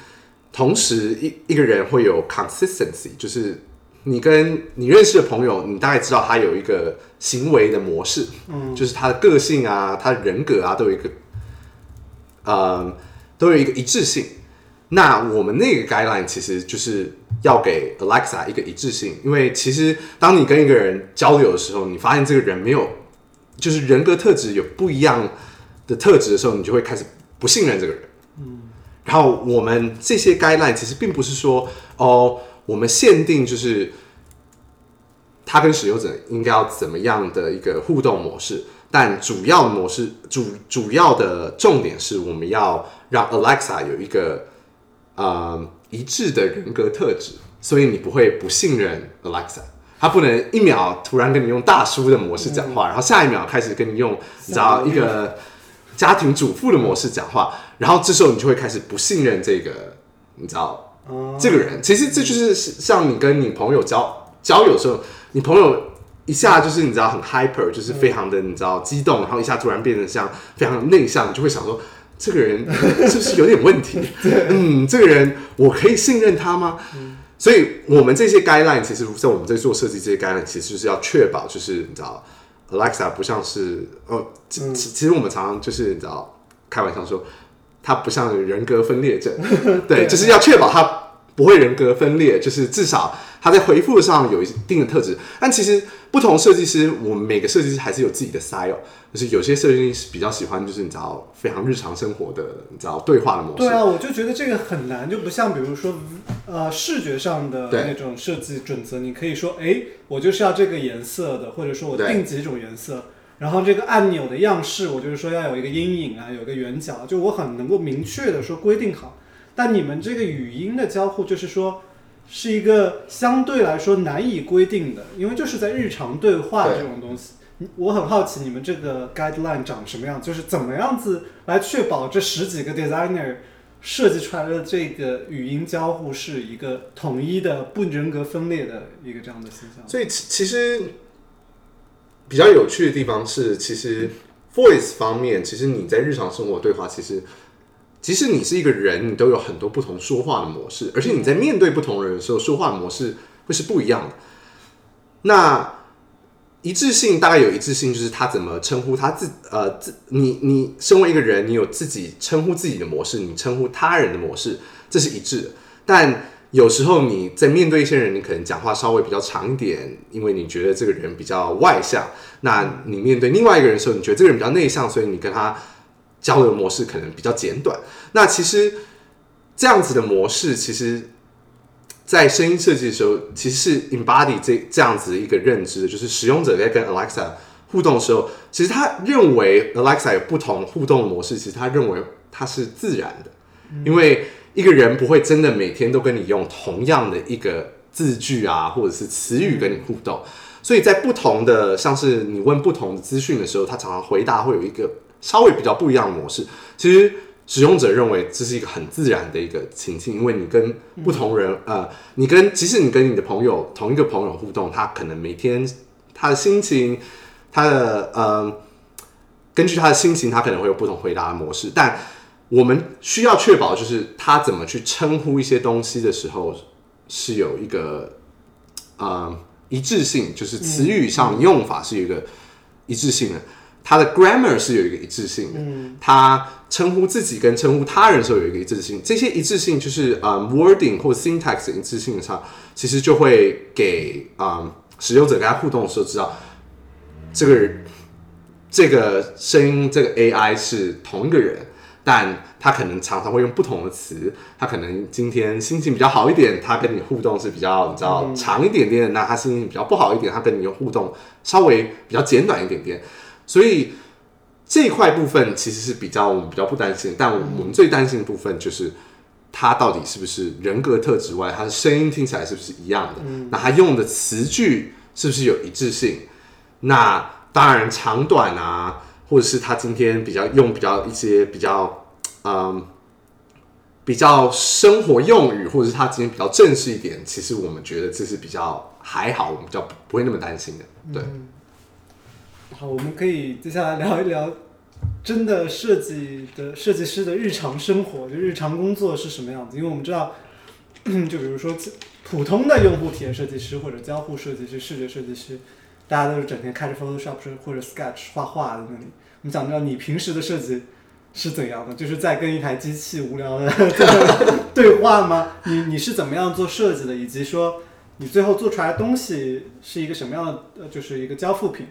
同时一一个人会有 consistency，就是你跟你认识的朋友，你大概知道他有一个行为的模式，嗯，就是他的个性啊，他的人格啊，都有一个，呃，都有一个一致性。那我们那个 guideline 其实就是要给 Alexa 一个一致性，因为其实当你跟一个人交流的时候，你发现这个人没有，就是人格特质有不一样的特质的时候，你就会开始不信任这个人。嗯，然后我们这些 guideline 其实并不是说哦，我们限定就是他跟使用者应该要怎么样的一个互动模式，但主要的模式主主要的重点是我们要让 Alexa 有一个呃一致的人格特质，所以你不会不信任 Alexa。他不能一秒突然跟你用大叔的模式讲话，然后下一秒开始跟你用你知道一个家庭主妇的模式讲话，然后这时候你就会开始不信任这个你知道哦这个人。其实这就是像你跟你朋友交交友的时候，你朋友一下就是你知道很 hyper，就是非常的你知道激动，然后一下突然变得像非常的内向，你就会想说。这个人 是不是有点问题？嗯，这个人我可以信任他吗？所以，我们这些 guideline 其实，在我们在做设计这些 guideline，其实就是要确保，就是你知道，Alexa 不像是哦，其其其实我们常常就是你知道，开玩笑说，他不像人格分裂症，对，就是要确保它不会人格分裂，就是至少他在回复上有一定的特质。但其实不同设计师，我们每个设计师还是有自己的 style，就是有些设计师比较喜欢就是你知道非常日常生活的你知道对话的模式。对啊，我就觉得这个很难，就不像比如说呃视觉上的那种设计准则，你可以说，哎，我就是要这个颜色的，或者说我定几种颜色。然后这个按钮的样式，我就是说要有一个阴影啊，有一个圆角，就我很能够明确的说规定好。但你们这个语音的交互，就是说是一个相对来说难以规定的，因为就是在日常对话这种东西。我很好奇你们这个 guideline 长什么样，就是怎么样子来确保这十几个 designer 设计出来的这个语音交互是一个统一的、不人格分裂的一个这样的形象。所以其其实比较有趣的地方是，其实 voice 方面，其实你在日常生活对话，其实即使你是一个人，你都有很多不同说话的模式，而且你在面对不同人的时候，说话模式会是不一样的。那一致性大概有一致性，就是他怎么称呼他自呃自你你身为一个人，你有自己称呼自己的模式，你称呼他人的模式，这是一致的。但有时候你在面对一些人，你可能讲话稍微比较长一点，因为你觉得这个人比较外向。那你面对另外一个人的时候，你觉得这个人比较内向，所以你跟他交流模式可能比较简短。那其实这样子的模式，其实在声音设计的时候，其实是 embody 这这样子一个认知，就是使用者在跟 Alexa 互动的时候，其实他认为 Alexa 有不同互动的模式，其实他认为它是自然的，因为一个人不会真的每天都跟你用同样的一个字句啊，或者是词语跟你互动，所以在不同的像是你问不同的资讯的时候，他常常回答会有一个稍微比较不一样的模式。其实使用者认为这是一个很自然的一个情境，因为你跟不同人，呃，你跟即使你跟你的朋友同一个朋友互动，他可能每天他的心情，他的呃，根据他的心情，他可能会有不同回答的模式，但我们需要确保，就是他怎么去称呼一些东西的时候，是有一个呃一致性，就是词语上用法是有一个一致性的，他的 grammar 是有一个一致性的，他称呼自己跟称呼他人的时候有一个一致性，这些一致性就是呃 wording 或 syntax 的一致性上，其实就会给啊、呃使用者跟他互动的时候知道这个人这个声音这个 AI 是同一个人。但他可能常常会用不同的词，他可能今天心情比较好一点，他跟你互动是比较你知道长一点点；那他心情比较不好一点，他跟你的互动稍微比较简短一点点。所以这一块部分其实是比较我们比较不担心，但我们最担心的部分就是他到底是不是人格特质外，他的声音听起来是不是一样的？那他用的词句是不是有一致性？那当然长短啊，或者是他今天比较用比较一些比较嗯比较生活用语，或者是他今天比较正式一点，其实我们觉得这是比较还好，我们比较不会那么担心的。对，好，我们可以接下来聊一聊真的设计的设计师的日常生活，就日常工作是什么样子。因为我们知道，就比如说普通的用户体验设计师或者交互设计师、视觉设计师，大家都是整天开着 Photoshop 或者 Sketch 画画的那里。我们想知道你平时的设计是怎样的？就是在跟一台机器无聊的 对话吗？你你是怎么样做设计的？以及说你最后做出来的东西是一个什么样的？就是一个交付品。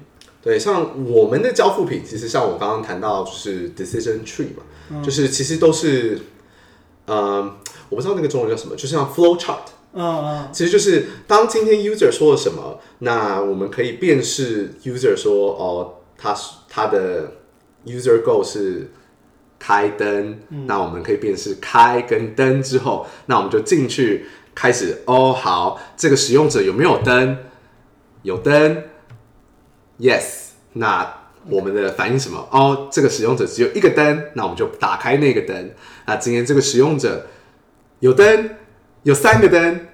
对，像我们的交付品，其实像我刚刚谈到，就是 decision tree 嘛，就是其实都是，呃，我不知道那个中文叫什么，就像 flow chart，嗯嗯。其实就是当今天 user 说了什么，那我们可以辨识 user 说哦，他是他的 user goal 是开灯，那我们可以辨识开跟灯之后，那我们就进去开始哦，好，这个使用者有没有灯？有灯，yes，那我们的反应什么？哦，这个使用者只有一个灯，那我们就打开那个灯。那今天这个使用者有灯，有三个灯。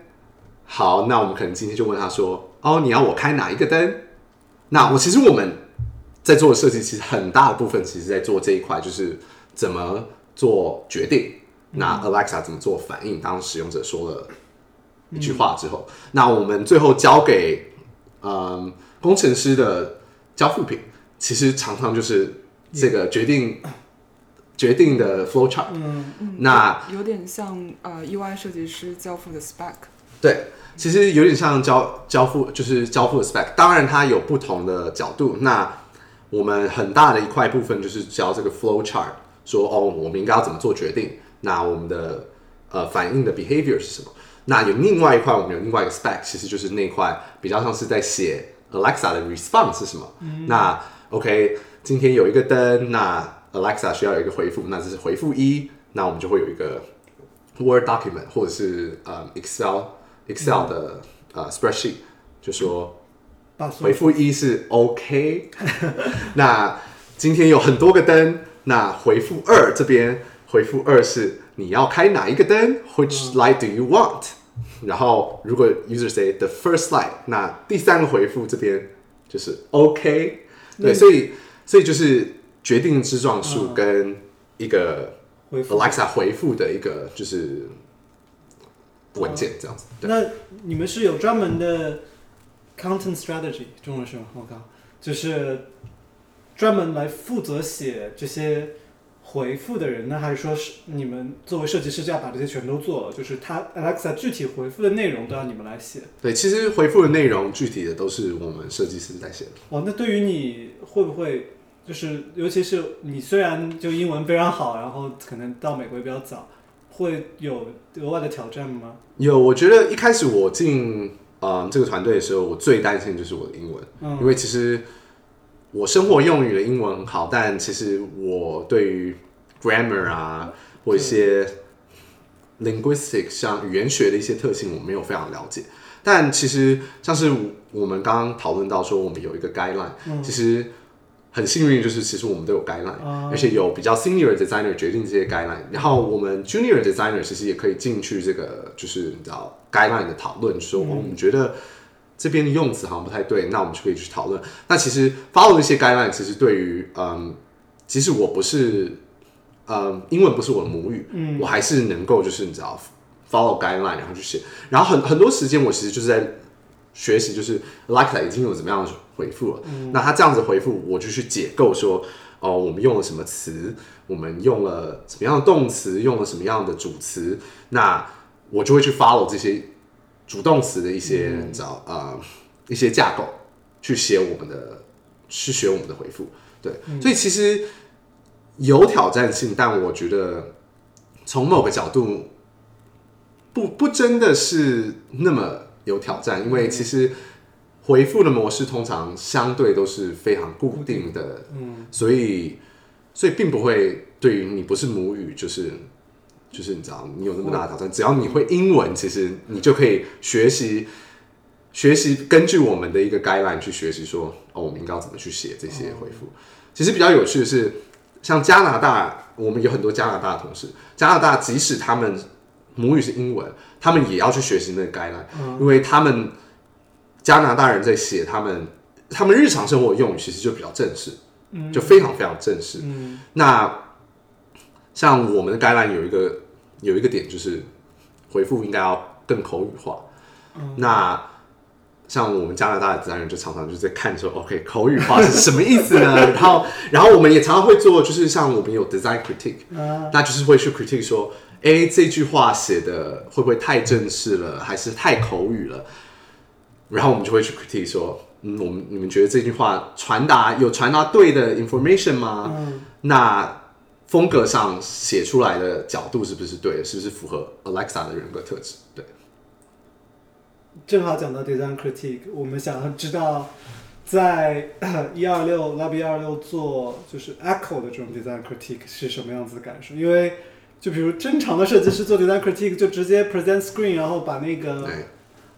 好，那我们可能今天就问他说：“哦，你要我开哪一个灯？”那我其实我们在做的设计，其实很大的部分其实在做这一块，就是怎么做决定。那 Alexa 怎么做反应？当使用者说了一句话之后，那我们最后交给嗯工程师的交付品，其实常常就是这个决定 决定的 flow chart。嗯那有点像呃 UI 设计师交付的 spec。对，其实有点像交交付，就是交付的 spec。当然，它有不同的角度。那我们很大的一块部分就是教这个 flow chart，说哦，我们应该要怎么做决定。那我们的呃反应的 behavior 是什么？那有另外一块，我们有另外一个 spec，其实就是那块比较像是在写 Alexa 的 response 是什么。那 OK，今天有一个灯，那 Alexa 需要有一个回复，那这是回复一，那我们就会有一个 Word document 或者是呃 Excel Excel 的、呃 spreadsheet，就说回复一是 OK，那今天有很多个灯，那回复二这边回复二是你要开哪一个灯？Which light do you want？然后如果 user say the first light，那第三个回复这边就是 OK，对，所以所以就是决定之状数跟一个 Alexa 回复的一个就是文件这样子。对，那你们是有专门的 content strategy，中文是吗？我靠，就是专门来负责写这些回复的人呢，还是说是你们作为设计师就要把这些全都做了？就是他 Alexa 具体回复的内容都要你们来写。对，其实回复的内容具体的都是我们设计师在写的。哦，那对于你会不会就是，尤其是你虽然就英文非常好，然后可能到美国也比较早，会有额外的挑战吗？有，我觉得一开始我进嗯这个团队的时候，我最担心就是我的英文，嗯因为其实我生活用语的英文很好，但其实我对于 grammar 啊或一些 linguistic 像语言学的一些特性，我没有非常了解。但其实像是我们刚刚讨论到说，我们有一个 guideline，、其实很幸运，就是其实我们都有 guideline，、哦而且有比较 senior designer 决定这些 guideline，然后我们 junior designer 其实也可以进去这个就是你知道 guideline 的讨论，说、哦我们觉得这边的用词好像不太对，那我们就可以去讨论。那其实 follow 一些 guideline，其实对于嗯，即使我不是嗯英文不是我的母语，嗯，我还是能够就是你知道 follow guideline 然后去写，然后很很多时间我其实就是在学习，就是 Alexa 已经有怎么样的回复了，那他这样子回复，我就去解构说，哦，我们用了什么词，我们用了什么样的动词，用了什么样的主词，那我就会去 follow 这些主动词的一些，你知道呃一些架构，去写我们的，去学我们的回复，对，所以其实有挑战性，但我觉得从某个角度不不真的是那么有挑战，因为其实回复的模式通常相对都是非常固定的，嗯，所以所以并不会对于你不是母语，就是就是你知道你有那么大的挑战，只要你会英文，其实你就可以学习学习根据我们的一个 guideline 去学习说，哦，我们应该要怎么去写这些回复。其实比较有趣的是，像加拿大，我们有很多加拿大的同事，加拿大即使他们母语是英文，他们也要去学习那个 guideline，、因为他们加拿大人在写他们他们日常生活用语其实就比较正式，就非常非常正式。那像我们的 guideline 有一个有一个点就是回复应该要更口语化，那。像我们加拿大的自然人就常常就在看说，OK，口语化是什么意思呢？然后，然后我们也常常会做，就是像我们有 design critique，、啊那就是会去 critique 说，哎，这句话写的会不会太正式了，还是太口语了？然后我们就会去 critique 说，嗯，我们你们觉得这句话传达有传达对的 information 吗？那风格上写出来的角度是不是对的？是不是符合 Alexa 的人格特质？对。正好讲到 design critique，我们想要知道，在 一二六 Lab 一二六做就是 Echo 的这种 design critique 是什么样子的感受？因为就比如正常的设计师做 design critique 就直接 present screen，然后把那个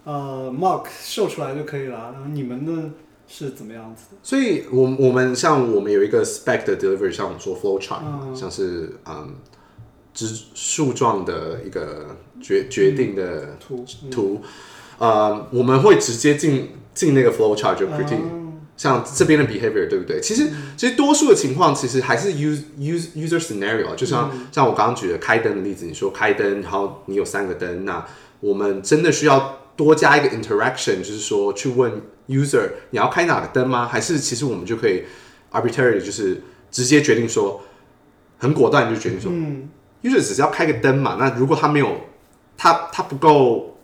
呃 mock 秀出来就可以了。然后你们呢是怎么样子的？所以我，我们像我们有一个 spec 的 delivery，像我们说 flow chart，、嗯。像是嗯直树状的一个决决定的图。嗯。图，呃，我们会直接进进那个 flow chart 就 critique，、像这边的 behavior 对不对？其实、其实多数的情况其实还是 use use user scenario，啊就像、像我刚刚举的开灯的例子，你说开灯，然后你有三个灯，那我们真的需要多加一个 interaction，就是说去问 user 你要开哪个灯吗？还是其实我们就可以 arbitrary 就是直接决定说很果断就决定说，嗯，因为只是要开个灯嘛。那如果他没有，他他不够，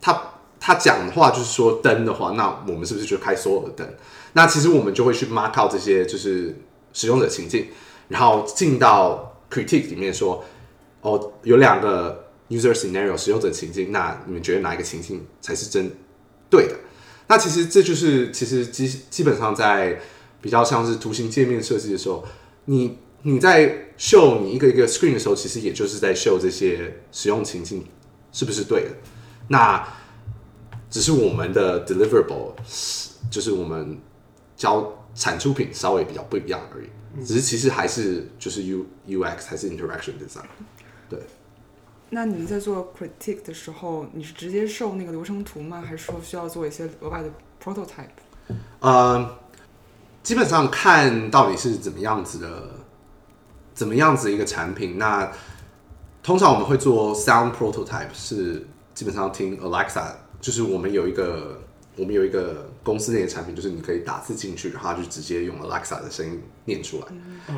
他他讲的话就是说灯的话，那我们是不是就开所有的灯？那其实我们就会去 mark out 这些就是使用者情境，然后进到 critique 里面说，哦，有两个 user scenario 使用者情境，那你们觉得哪一个情境才是真对的？那其实这就是其实基基本上在比较像是图形界面设计的时候，你你在秀你一个一个 screen 的时候，其实也就是在秀这些使用情境是不是对的。那只是我们的 deliverable 就是我们交产出品稍微比较不一样而已。只是其实还是就是 U U X 还是 interaction design。那你们在做 critique 的时候，你是直接受那个流程图吗？还是说需要做一些额外的 prototype？呃，基本上看到底是怎么样子的，怎么样子一个产品。那通常我们会做 sound prototype，是基本上听 Alexa，就是我们有一个我们有一个公司内的产品，就是你可以打字进去，然后就直接用 Alexa 的声音念出来。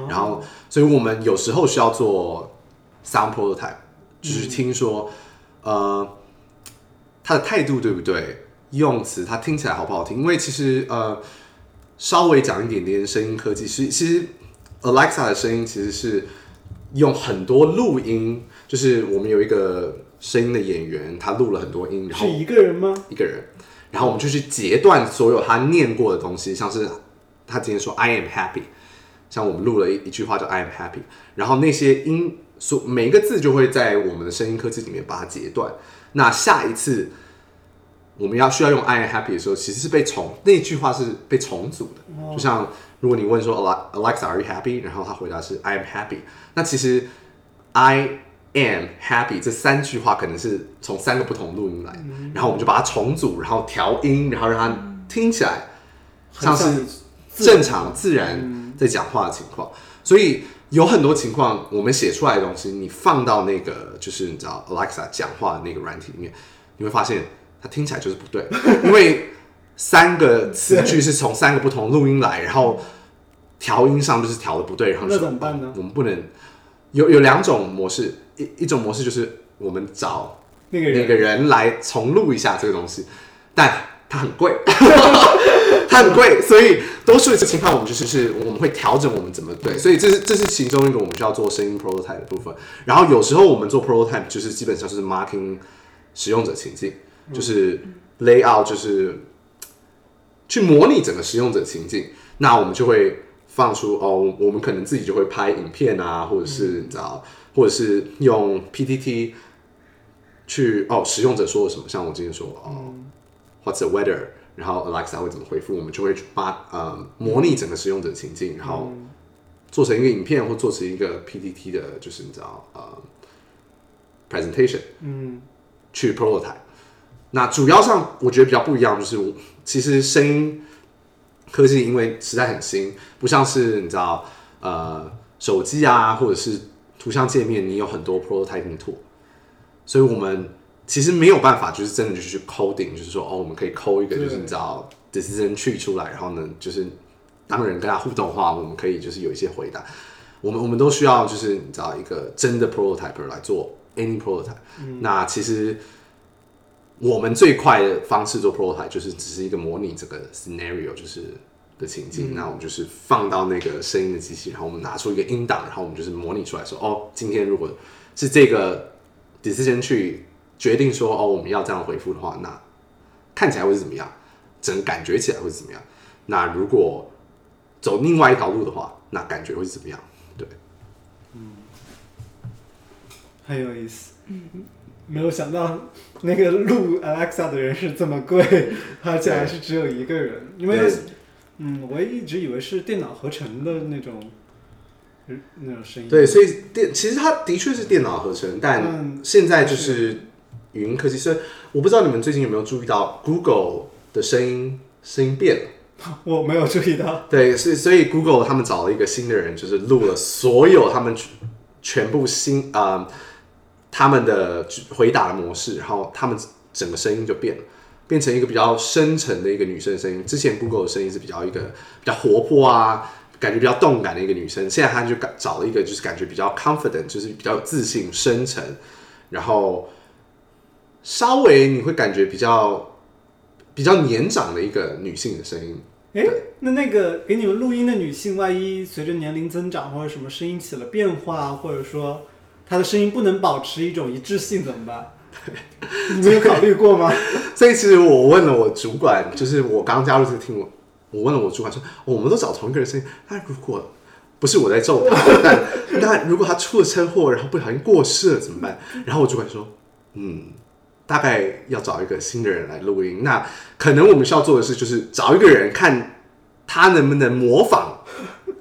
然后，所以我们有时候需要做 sound prototype，就是听说，呃，他的态度对不对，用词他听起来好不好听？因为其实呃，稍微讲一点点声音科技，其实其实 Alexa 的声音其实是用很多录音，就是我们有一个声音的演员，他录了很多音，然后是一个人吗？一个人，然后我们就去截断所有他念过的东西，像是他今天说 I am happy，像我们录了一一句话叫 I am happy，然后那些音所每一个字就会在我们的声音科技里面把它截断。那下一次我们要需要用 I am happy 的时候，其实是被重那句话是被重组的，就像如果你问说 Ale- Alexa are you happy，然后他回答是 I am happy，那其实 I am happy 这三句话可能是从三个不同录音来，然后我们就把它重组，然后调音，然后让它听起来像是正常自然在讲话的情况。所以有很多情况，我们写出来的东西，你放到那个就是你知道 Alexa 讲话的那个软体里面，你会发现它听起来就是不对，因为三个词句是从三个不同录音来，然后调音上就是调的不对，然后那说怎么办呢？我们不能有有两种模式，一一种模式就是我们找那个人。那个人来重录一下这个东西，但它很贵，它很贵，所以多数的情况我们就是是我们会调整我们怎么对，所以这是这是其中一个我们需要做声音 prototype 的部分。然后有时候我们做 prototype 就是基本上是 marking 使用者情境，就是 layout 就是去模拟整个使用者情境，那我们就会放出哦，我们可能自己就会拍影片啊，或者是你知道，或者是用 PPT 去哦，使用者说了什么，像我今天说哦、the weather，然后 Alexa 会怎么回复，我们就会把呃模拟整个使用者情境，然后做成一个影片或做成一个 PPT 的，就是你知道呃 presentation，嗯，去 prototype。那主要上我觉得比较不一样，就是我其实声音科技因为实在很新，不像是你知道呃手机啊或者是图像界面，你有很多 prototyping tool，所以我们其实没有办法就是真的就去 coding，就是说哦我们可以抠一个就是你知道 decision tree 出来，然后呢就是当人跟他互动的话，我们可以就是有一些回答。我们我们都需要就是你知道一个真的 prototyper 来做 any prototype、那其实我们最快的方式做 prototype 就是只是一个模拟这个 scenario 就是的情境，那我们就是放到那个声音的机器，然后我们拿出一个音档，然后我们就是模拟出来说哦，今天如果是这个 decision 去决定说哦我们要这样回复的话，那看起来会是怎么样，整感觉起来会是怎么样？那如果走另外一条路的话，那感觉会是怎么样？对。嗯很有意思。嗯，没有想到那个录 Alexa 的人是这么贵，而且还是只有一个人。因为，嗯，我一直以为是电脑合成的那种，嗯那种声音。对，所以电其实它的确是电脑合成，但嗯现在就是语音科技。所以我不知道你们最近有没有注意到 Google 的声音声音变了。我没有注意到。对，是所以 Google 他们找了一个新的人，就是录了所有他们全全部新啊、呃他们的回答的模式，然后他们整个声音就变了，变成一个比较深沉的一个女生的声音。之前 Google 的声音是比较一个比较活泼啊，感觉比较动感的一个女生，现在她就找了一个就是感觉比较 confident，就是比较有自信、深沉，然后稍微你会感觉比较比较年长的一个女性的声音。哎，那那个给你们录音的女性，万一随着年龄增长或者什么声音起了变化，或者说她的声音不能保持一种一致性怎么办？你没有考虑过吗？所以其实我问了我主管，就是我刚加入这个 team，我我问了我主管说，哦我们都找同一个人声音，那如果不是我在揍他，但 那如果他出了车祸，然后不小心过世了怎么办？然后我主管说，嗯，大概要找一个新的人来录音，那可能我们需要做的事，就是找一个人看他能不能模仿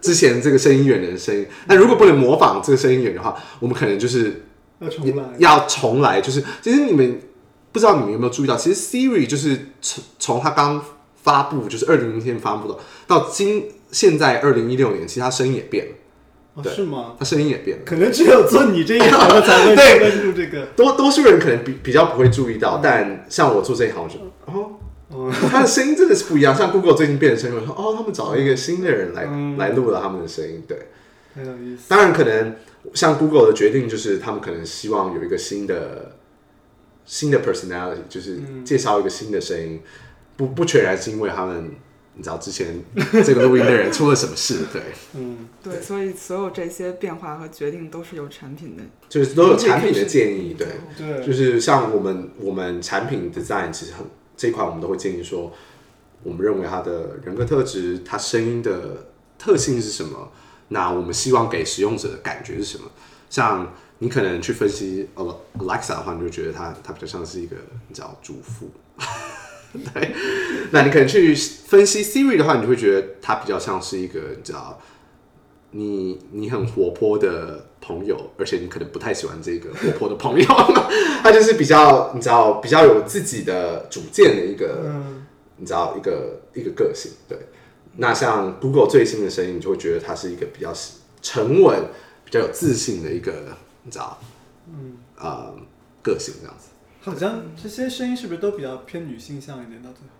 之前这个声音源的声音。那如果不能模仿这个声音源的话，我们可能就是要重来？要重来，就是其实你们不知道你们有没有注意到，其实 Siri 就是从从它刚发布，就是二零零年发布的，到今现在二零一六年，其实它声音也变了，哦，对是吗？他声音也变了。可能只有做你这一行的才会 关注这个。多多数人可能比比较不会注意到，但像我做这一行，我就哦。哦，他的声音真的是不一样，像 Google 最近变的声音，我说哦，他们找了一个新的人来、嗯来录了他们的声音，对。很有意思。当然，可能像 Google 的决定就是他们可能希望有一个新的新的 personality，就是嗯介绍一个新的声音，不不全然是因为他们你知道之前 这个录音的人出了什么事，对，嗯，对，所以所有这些变化和决定都是有产品的。就是都有产品的建议，对，对，就是像我们我们产品 design 其实很这一块，我们都会建议说，我们认为他的人格特质，他声音的特性是什么？那我们希望给使用者的感觉是什么？像你可能去分析 Al- Alexa 的话，你就觉得它它比较像是一个你知道主妇，对。那你可能去分析 Siri 的话，你就会觉得它比较像是一个你知道。你你很活泼的朋友，而且你可能不太喜欢这个活泼的朋友，他就是比较你知道比较有自己的主见的一个，嗯，你知道一个一个个性。对，那像 Google 最新的声音，你就会觉得它是一个比较沉稳、比较有自信的一个，你知道，嗯呃个性这样子。好像这些声音是不是都比较偏女性向一点？到最后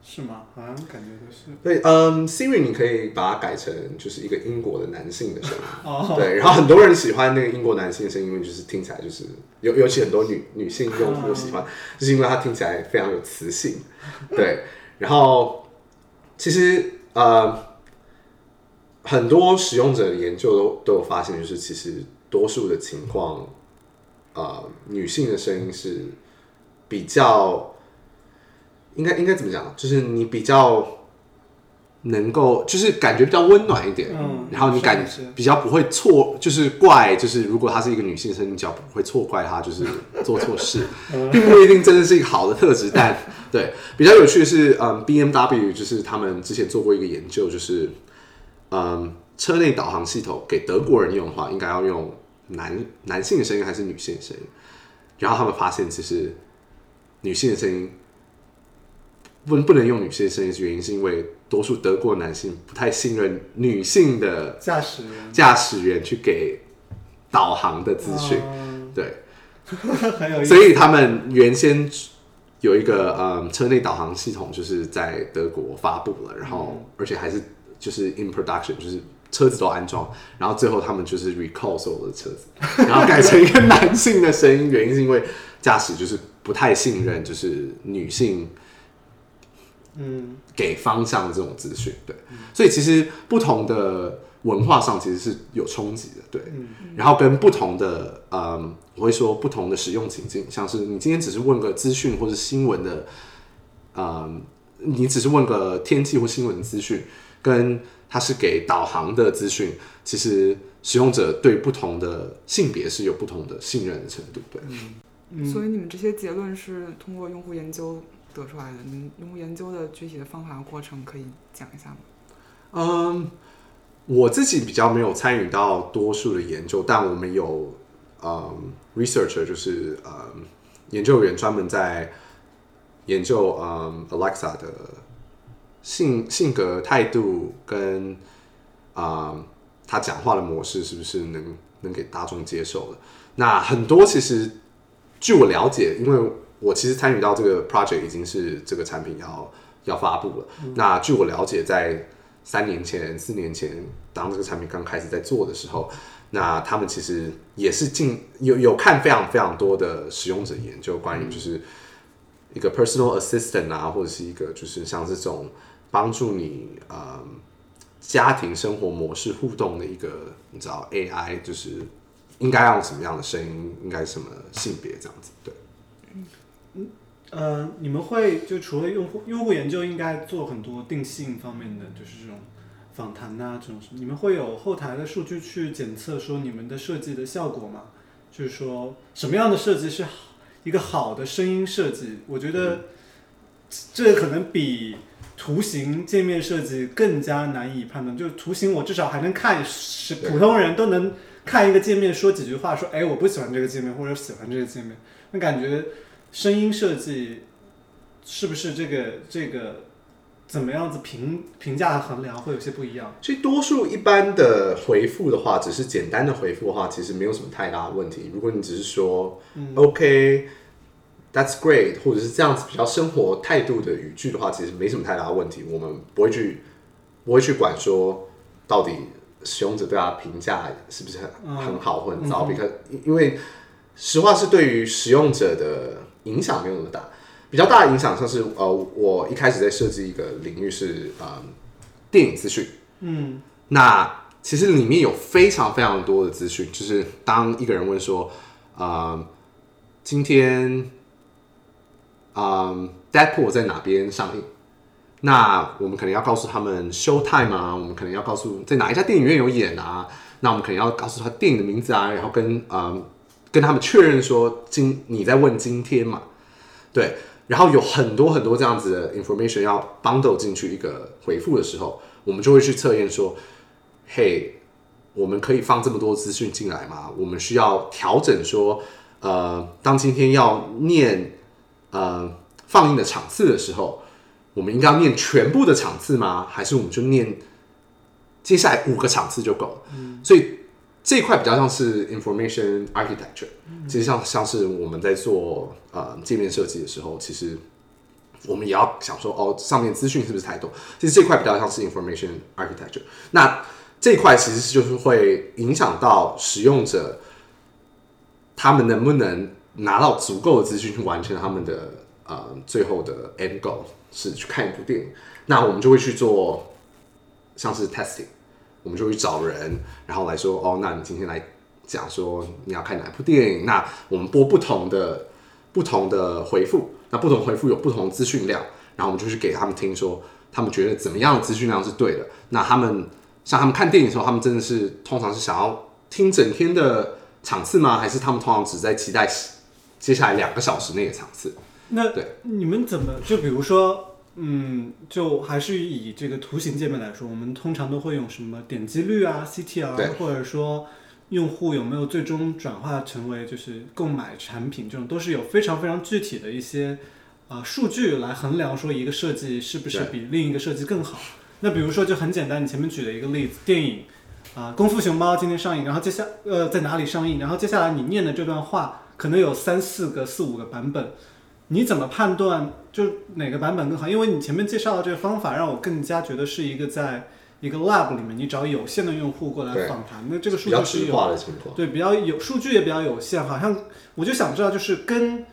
是吗？好像感觉都是。对，嗯，Siri 你可以把它改成就是一个英国的男性的声音。哦，对，然后很多人喜欢那个英国男性的声音，因为就是听起来就是尤尤其很多女女性用户喜欢，就是因为它听起来非常有磁性。对，然后其实呃，很多使用者的研究都都有发现，就是其实多数的情况，呃，女性的声音是比较应该应该怎么讲？就是你比较能够，就是感觉比较温暖一点，嗯然后你感是是比较不会错，就是怪，就是如果她是一个女性声音，你比较不会错怪她，就是做错事，并不一定真的是一个好的特质。但对比较有趣的是，嗯，BMW 就是他们之前做过一个研究，就是嗯，车内导航系统给德国人用的话，应该要用男男性的声音还是女性的声音？然后他们发现，其实女性的声音不不能用女性的声音，原因是因为多数德国男性不太信任女性的驾驶员。驾驶员去给导航的资讯，嗯对，很有意思。所以他们原先有一个嗯车内导航系统，就是在德国发布了，然后而且还是就是 in production，就是车子都安装，然后最后他们就是 recall 所有的车子，然后改成一个男性的声音，原因是因为驾驶就是不太信任，就是女性嗯，给方向这种资讯，对，所以其实不同的文化上其实是有冲击的，对，然后跟不同的嗯，我会说不同的使用情境，像是你今天只是问个资讯或是新闻的，嗯，你只是问个天气或新闻资讯，跟它是给导航的资讯，其实使用者对不同的性别是有不同的信任的程度，对。嗯所以你们这些结论是通过用户研究得出来的。你们用户研究的具体的方法和过程可以讲一下吗？嗯，我自己比较没有参与到多数的研究，但我们有嗯 researcher，就是嗯研究员专门在研究嗯 Alexa 的性性格、态度跟啊、嗯、他讲话的模式是不是能能给大众接受的。那很多其实据我了解，因为我其实参与到这个 project 已经是这个产品要要发布了。那据我了解，在三年前、四年前，当这个产品刚开始在做的时候，那他们其实也是进有有看非常非常多的使用者研究，关于就是一个 personal assistant 啊，或者是一个就是像这种帮助你呃家庭生活模式互动的一个，你知道 AI 就是应该用什么样的声音，应该什么性别这样子，对嗯。呃，你们会就除了用户用户研究，应该做很多定性方面的，就是这种访谈呐、这种。你们会有后台的数据去检测说你们的设计的效果吗？就是说什么样的设计是好一个好的声音设计？我觉得这可能比图形界面设计更加难以判断。就是图形，我至少还能看，是普通人都能看一个界面说几句话，说哎我不喜欢这个界面，或者喜欢这个界面。那感觉声音设计是不是这个这个怎么样子评评价和衡量会有些不一样？其实多数一般的回复的话，只是简单的回复的话，其实没有什么太大的问题。如果你只是说、OK，That's great，或者是这样子比较生活态度的语句的话，其实没什么太大的问题。我们不会去不会去管说到底使用者对他的评价是不是很、很好或很糟，比可因为实话是对于使用者的影响没有那么大。比较大的影响像是呃，我一开始在设计一个领域是呃电影资讯，嗯，那其实里面有非常非常多的资讯，就是当一个人问说，呃，今天，嗯、d e a d p o o l 在哪边上映？那我们可能要告诉他们 show time 啊，我们可能要告诉在哪一家电影院有演啊，那我们可能要告诉他电影的名字啊，然后跟嗯跟他们确认说今你在问今天嘛，对，然后有很多很多这样子的 information 要 bundle 进去一个回复的时候，我们就会去测验说，嘿，我们可以放这么多资讯进来吗？我们需要调整说，呃，当今天要念呃放映的场次的时候，我们应该要念全部的场次吗？还是我们就念接下来五个场次就够了？所以这一块比较像是 information architecture，、其实像像是我们在做呃界面设计的时候，其实我们也要想说，哦，上面资讯是不是太多？其实这块比较像是 information architecture。那这一块其实是就是会影响到使用者他们能不能拿到足够的资讯去完成他们的呃最后的 end goal 是去看一部电影。那我们就会去做像是 testing，我们就会去找人，然后来说哦，那你今天来讲说你要看哪部电影，那我们播不同的不同的回复，那不同回复有不同资讯量，然后我们就去给他们听说，他们觉得怎么样的资讯量是对的。那他们像他们看电影的时候，他们真的是通常是想要听整天的场次吗？还是他们通常只在期待接下来两个小时内的场次？那对你们怎么就比如说，嗯，就还是以这个图形界面来说，我们通常都会用什么点击率啊、CTR，或者说用户有没有最终转化成为就是购买产品，这种都是有非常非常具体的一些呃数据来衡量说一个设计是不是比另一个设计更好。那比如说就很简单，你前面举了一个例子，电影啊，功夫熊猫》今天上映，然后接下呃在哪里上映，然后接下来你念的这段话可能有三四个、四五个版本，你怎么判断就哪个版本更好？因为你前面介绍的这个方法，让我更加觉得是一个在一个 lab 里面，你找有限的用户过来访谈，那这个数据是有化的情况。对比较有数据也比较有限，好像我就想知道就是跟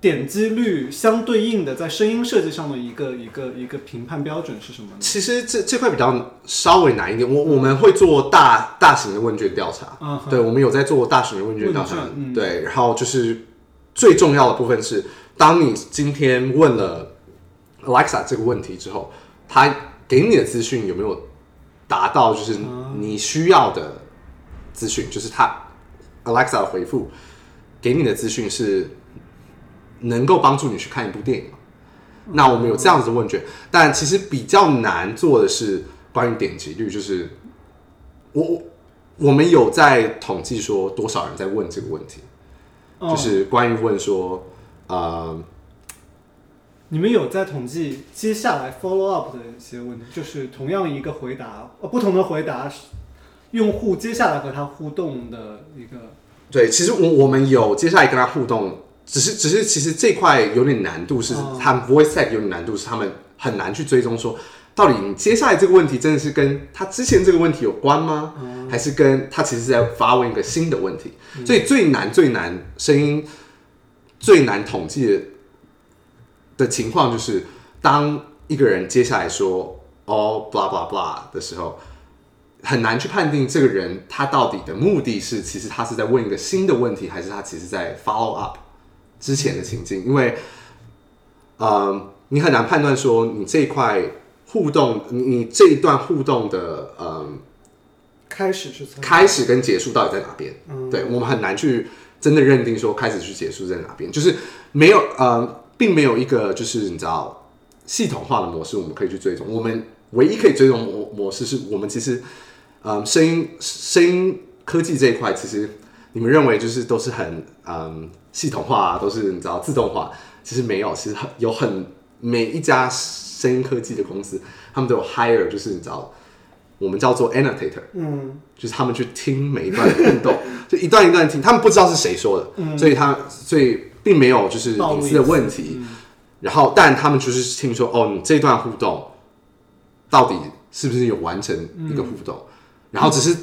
点击率相对应的在声音设计上的一个一个一个评判标准是什么呢？其实这这块比较稍微难一点，我我们会做大大型的问卷调查，嗯对，我们有在做大型的问卷调查，嗯。对，然后就是最重要的部分是，当你今天问了 Alexa 这个问题之后，他给你的资讯有没有达到就是你需要的资讯，就是他 Alexa 的回复给你的资讯是能够帮助你去看一部电影吗？那我们有这样子的问卷，但其实比较难做的是关于点击率，就是我我我们有在统计说多少人在问这个问题，哦。就是关于问说，呃，你们有在统计接下来 follow up 的一些问题，就是同样一个回答，呃，不同的回答，用户接下来和他互动的一个，对，其实我我们有接下来跟他互动，只是只是其实这块有点难度是，哦他们 voice tag 有点难度是他们很难去追踪说到底你接下来这个问题真的是跟他之前这个问题有关吗？还是跟他其实是在发问一个新的问题？所以最难最难声音最难统计的的情况就是，当一个人接下来说哦 blah blah blah 的时候，很难去判定这个人他到底的目的是，其实他是在问一个新的问题，还是他其实在 follow up 之前的情境，因为呃，你很难判断说你这一块互动，你你这一段互动的呃开始是从开始跟结束到底在哪边？嗯对我们很难去真的认定说开始去结束在哪边，就是没有呃，并没有一个就是你知道系统化的模式我们可以去追踪。我们唯一可以追踪模模式是我们其实嗯声音声音科技这一块，其实你们认为就是都是很嗯系统化、都是你知道自动化，其实没有，其实很有很每一家声音科技的公司，他们都有 hire 就是你知道我们叫做 annotator。嗯就是他们去听每一段的互动，就一段一段听，他们不知道是谁说的，所以他所以并没有就是隐私的问题。然后，但他们就是听说，哦，你这段互动到底是不是有完成一个互动？然后只是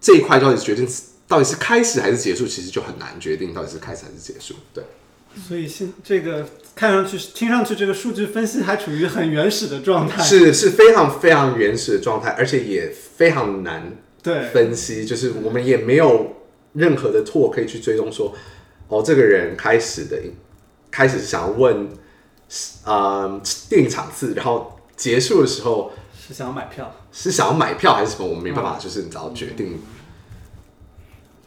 这一块到底决定到底是开始还是结束，其实就很难决定到底是开始还是结束。对，所以现这个看上去听上去这个数据分析还处于很原始的状态，是是非常非常原始的状态，而且也非常难对，分析，就是我们也没有任何的 tool 可以去追踪说，哦，这个人开始的开始是想要问，呃，电影场次，然后结束的时候是想要买票，是想要买票还是什么，我们没办法，就是你只要决定。对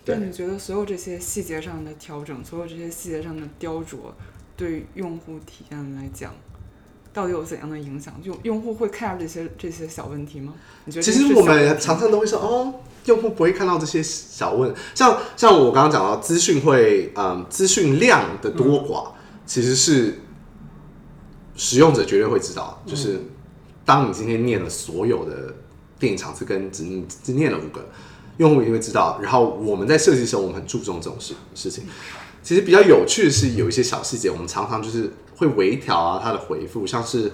那你觉得所有这些细节上的调整，所有这些细节上的雕琢，对用户体验来讲，到底有怎样的影响？就用户会 care 这些这些小问题吗？你觉得其实我们常常都会说，哦，用户不会看到这些小问，像像我刚刚讲到资讯会，嗯，资讯量的多寡，其实是使用者绝对会知道，就是当你今天念了所有的电影场次跟只只念了五个，用户一定会知道。然后我们在设计的时候，我们很注重这种事事情。其实比较有趣的是，有一些小细节，我们常常就是会微调啊，它的回复，像是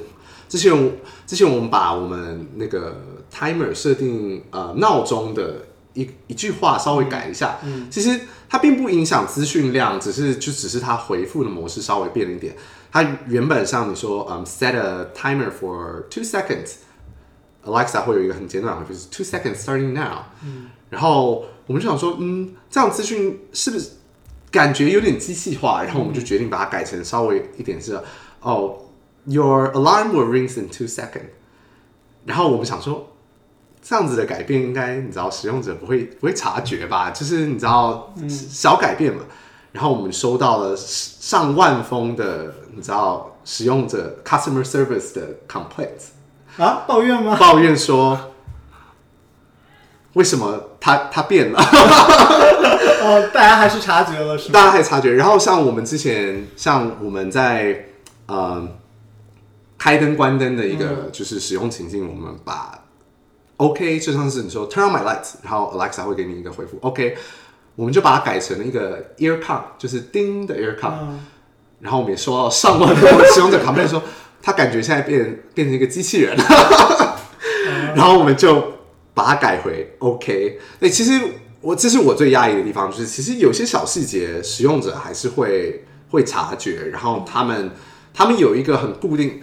之前我之前我们把我们那个 timer 设定呃闹钟的一一句话稍微改一下，其实它并不影响资讯量，只是就只是它回复的模式稍微变了一点。它原本上你说嗯、set a timer for two seconds。Alexa 会有一个很简短的回复，是 two seconds starting now。然后我们就想说，嗯，这样资讯是不是感觉有点机器化？然后我们就决定把它改成稍微一点是，哦，Your alarm will ring in two seconds。然后我们想说，这样子的改变应该你知道使用者不会不会察觉吧？就是你知道小改变嘛。然后我们收到了上万封的你知道使用者 customer service 的 complaints。啊，抱怨吗？抱怨说，为什么他他变了？哦，大家还是察觉了，是吗？大家还察觉。然后像我们之前，像我们在呃开灯关灯的一个就是使用情境，我们把 OK 就像是你说 Turn on my lights，然后 Alexa 会给你一个回复 OK，我们就把它改成了一个 ear con，就是叮的 ear con、嗯然后我们也收到上万多 使用者 complain 说，他感觉现在变变成一个机器人，然后我们就把它改回 OK。那，其实我这是我最压抑的地方，就是其实有些小细节，使用者还是会会察觉，然后他们他们有一个很固定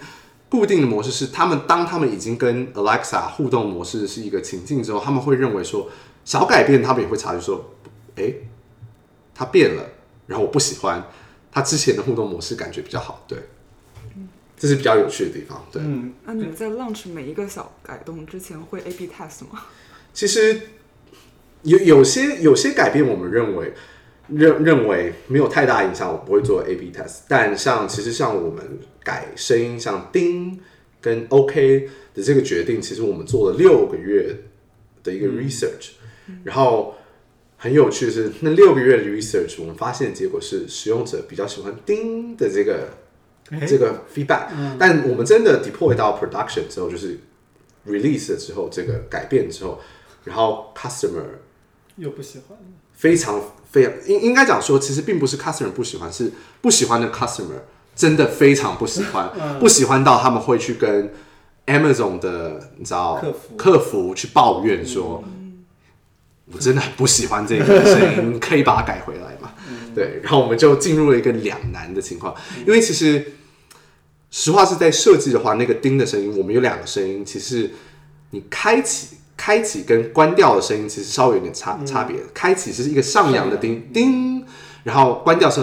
固定的模式是，他们当他们已经跟 Alexa 互动模式是一个情境之后，他们会认为说小改变，他们也会察觉说，哎，它变了，然后我不喜欢。它之前的互动模式感觉比较好，对，这是比较有趣的地方。对，嗯，那你们在 launch 每一个小改动之前会 A/B test 吗？其实有有些有些改变，我们认为认认为没有太大影响，我不会做 A/B test。但像其实像我们改声音，像叮跟 OK 的这个决定，其实我们做了六个月的一个 research，、然后。很有趣的是，那六个月的 research，我们发现结果是使用者比较喜欢叮的这个哎这个 feedback，、但我们真的 deploy 到 production 之后，就是 release 了之后，这个改变之后，然后 customer 又不喜欢，非常非常应应该讲说，其实并不是 customer 不喜欢，是不喜欢的 customer 真的非常不喜欢，不喜欢到他们会去跟 Amazon 的你知道客服客服去抱怨说，我真的很不喜欢这个声音，你可以把它改回来嘛？对，然后我们就进入了一个两难的情况，因为其实实话是在设计的话，那个叮的声音，我们有两个声音，其实你开启。开启跟关掉的声音其实稍微有点差差别，开启是一个上扬的叮叮，然后关掉是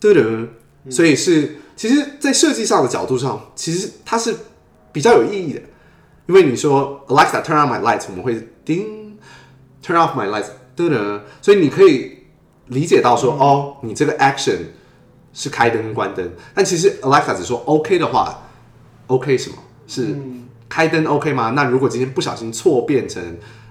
嘟嘟，所以是其实，在设计上的角度上，其实它是比较有意义的，因为你说 Alexa turn on my lights，我们会叮 turn off my lights 嘟嘟，所以你可以理解到说，哦，你这个 action 是开灯跟关灯，但其实 Alexa 只说 OK 的话，OK 什么是？开灯 OK 吗？那如果今天不小心错变成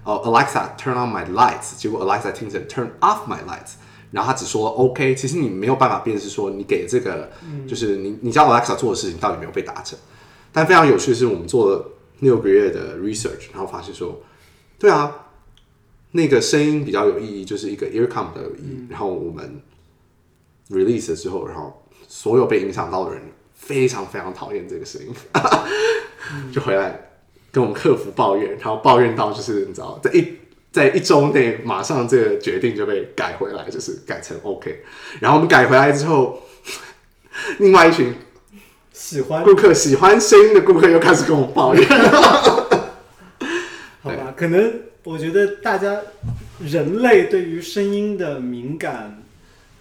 呃 Alexa turn on my lights，结果 Alexa 听成 turn off my lights，然后他只说 OK，其实你没有办法辨识说你给这个就是你你叫 Alexa 做的事情到底有没有被达成。但非常有趣的是，我们做了六个月的 research，然后发现说，对啊，那个声音比较有意义，就是一个 earcom 的有意义。然后我们 release 了之后，然后所有被影响到的人非常非常讨厌这个声音。就回来跟我们客服抱怨，然后抱怨到就是你知道，在一在一周内马上这个决定就被改回来，就是改成 OK。然后我们改回来之后，另外一群喜欢顾客喜欢声音的顾客又开始跟我抱怨。好吧，可能我觉得大家人类对于声音的敏感，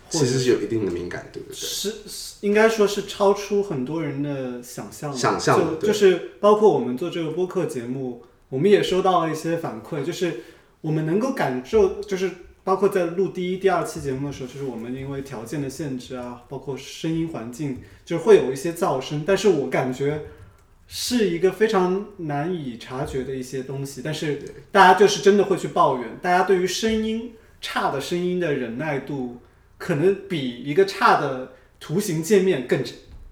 其实是有一定的敏感，对不对？是是应该说是超出很多人的想象的，想象的就就是包括我们做这个播客节目，我们也收到了一些反馈，就是我们能够感受，就是包括在录第一、第二期节目的时候，就是我们因为条件的限制啊，包括声音环境，就是会有一些噪声，但是我感觉是一个非常难以察觉的一些东西，但是大家就是真的会去抱怨，大家对于声音差的声音的忍耐度，可能比一个差的图形界面更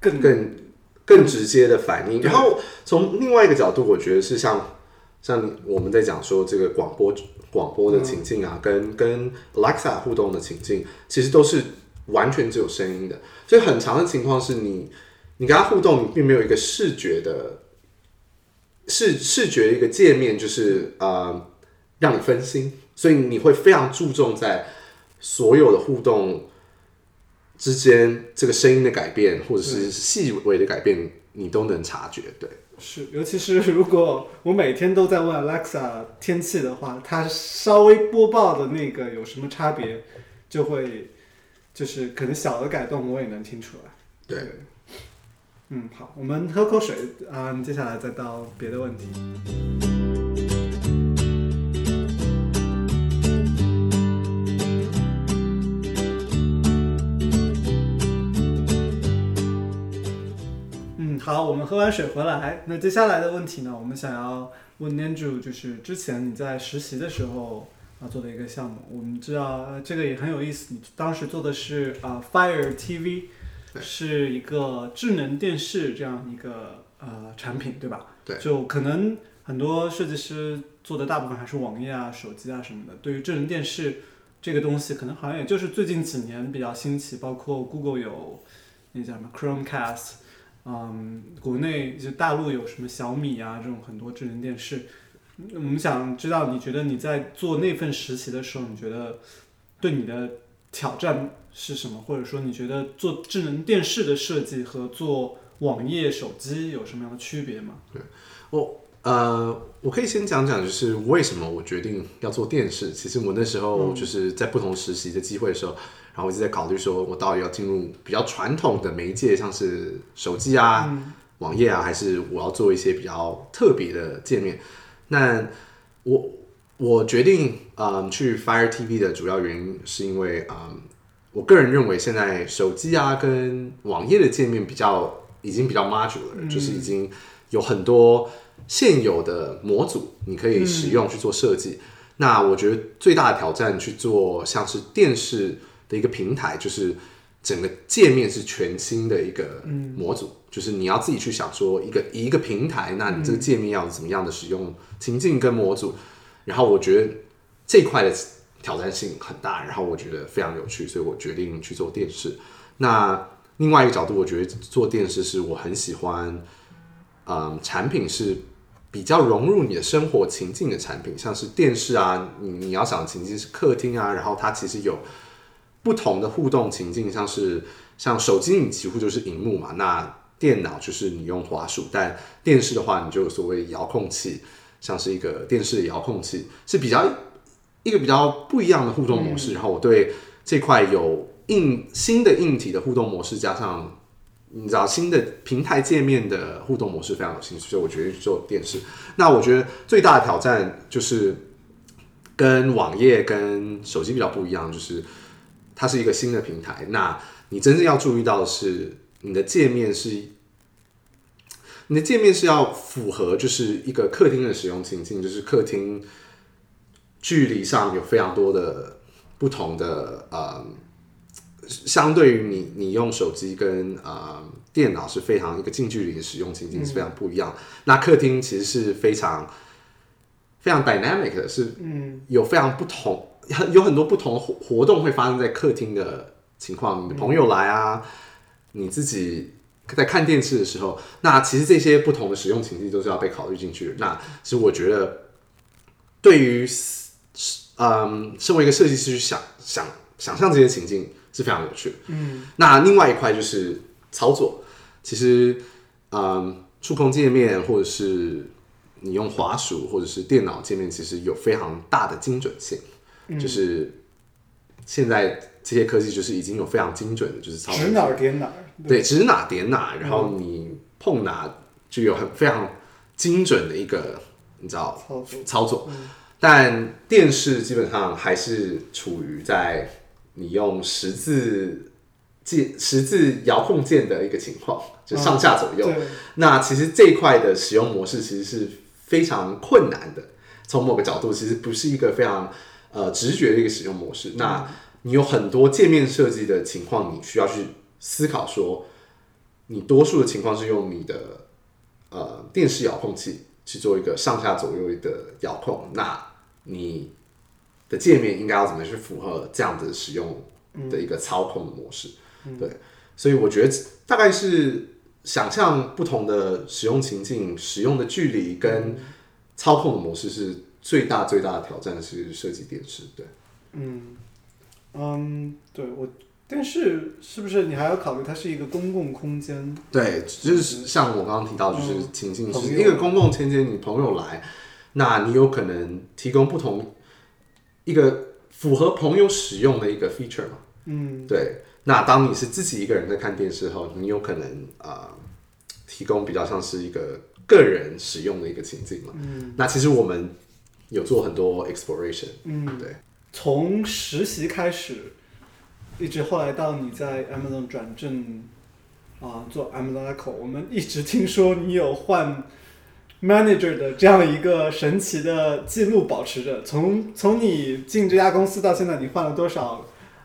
更更更直接的反应。然后从另外一个角度，我觉得是像像我们在讲说这个广播广播的情境啊，跟跟 Alexa 互动的情境，其实都是完全只有声音的。所以很长的情况是你你跟他互动，你并没有一个视觉的视视觉一个界面，就是呃让你分心，所以你会非常注重在所有的互动。之间这个声音的改变，或者是细微的改变，你都能察觉。对，是，尤其是如果我每天都在问 Alexa 天气的话，它稍微播报的那个有什么差别，就会就是可能小的改动我也能听出来。对，嗯，好，我们喝口水啊、接下来再到别的问题。好，我们喝完水回来。那接下来的问题呢？我们想要问 Andrew，就是之前你在实习的时候啊做的一个项目，我们知道呃这个也很有意思。你当时做的是啊、Fire TV，是一个智能电视这样一个呃产品，对吧？对就可能很多设计师做的大部分还是网页啊、手机啊什么的。对于智能电视这个东西，可能好像也就是最近几年比较兴起，包括 Google 有那叫什么 Chromecast。嗯，国内就大陆有什么小米啊这种很多智能电视，我们想知道，你觉得你在做那份实习的时候，你觉得对你的挑战是什么？或者说，你觉得做智能电视的设计和做网页、手机有什么样的区别吗？对我呃，我可以先讲讲，就是为什么我决定要做电视。其实我那时候就是在不同实习的机会的时候，然后我一直在考虑说，我到底要进入比较传统的媒介，像是手机啊、网页啊，还是我要做一些比较特别的界面。那我我决定嗯去 Fire TV 的主要原因是因为嗯，我个人认为现在手机啊跟网页的界面比较已经比较 modular，、就是已经有很多现有的模组你可以使用去做设计。那我觉得最大的挑战去做像是电视的一个平台，就是整个界面是全新的一个模组，就是你要自己去想说一个一个平台，那你这个界面要怎么样的使用情境跟模组，然后我觉得这块的挑战性很大，然后我觉得非常有趣，所以我决定去做电视。那另外一个角度，我觉得做电视是我很喜欢，嗯，产品是比较融入你的生活情境的产品，像是电视啊，你你要想的情境是客厅啊，然后它其实有不同的互动情境，像是像手机你几乎就是荧幕嘛，那电脑就是你用滑鼠，但电视的话你就有所谓遥控器，像是一个电视的遥控器是比较一个比较不一样的互动模式，然后我对这块有硬新的硬体的互动模式，加上你知道新的平台界面的互动模式非常有兴趣，所以我决定去做电视。那我觉得最大的挑战就是跟网页跟手机比较不一样，就是它是一个新的平台。那你真正要注意到的是，你的界面是你的界面是要符合就是一个客厅的使用情境，就是客厅距离上有非常多的不同的呃。相对于你，你用手机跟呃电脑是非常一个近距离的使用情境是非常不一样。那客厅其实是非常非常 dynamic 的，是嗯有非常不同，有很多不同的活活动会发生在客厅的情况。你的朋友来啊，你自己在看电视的时候，那其实这些不同的使用情境都是要被考虑进去。那其实我觉得，对于嗯，身为一个设计师去想想想象这些情境。是非常有趣的。嗯，那另外一块就是操作。其实，嗯，触控界面或者是你用滑鼠或者是电脑界面，其实有非常大的精准性。嗯就是现在这些科技就是已经有非常精准的，就是操作指哪点哪儿。对，指哪点哪，然后你碰哪就有很非常精准的一个你知道操作操作。但电视基本上还是处于在。你用十字键、十字遥控键的一个情况，就上下左右。那其实这一块的使用模式其实是非常困难的。从某个角度，其实不是一个非常呃直觉的一个使用模式。那你有很多界面设计的情况，你需要去思考说，你多数的情况是用你的呃电视遥控器去做一个上下左右的遥控，那你。的界面应该要怎么去符合这样子使用的一个操控的模式？对，所以我觉得大概是想象不同的使用情境、使用的距离跟操控的模式是最大最大的挑战是设计电视。对，嗯嗯，对我但是是不是你还要考虑它是一个公共空间？对，就是像我刚刚提到，就是情境是一个公共空间，你朋友来，那你有可能提供不同。一个符合朋友使用的一个 feature 嘛，嗯，对。那当你是自己一个人在看电视后，你有可能啊、呃提供比较像是一个个人使用的一个情境嘛。嗯。那其实我们有做很多 exploration，嗯，对。从实习开始，一直后来到你在 Amazon 转正啊、做 Amazon Echo，我们一直听说你有换 manager 的这样一个神奇的记录保持着。从从你进这家公司到现在，你换了多少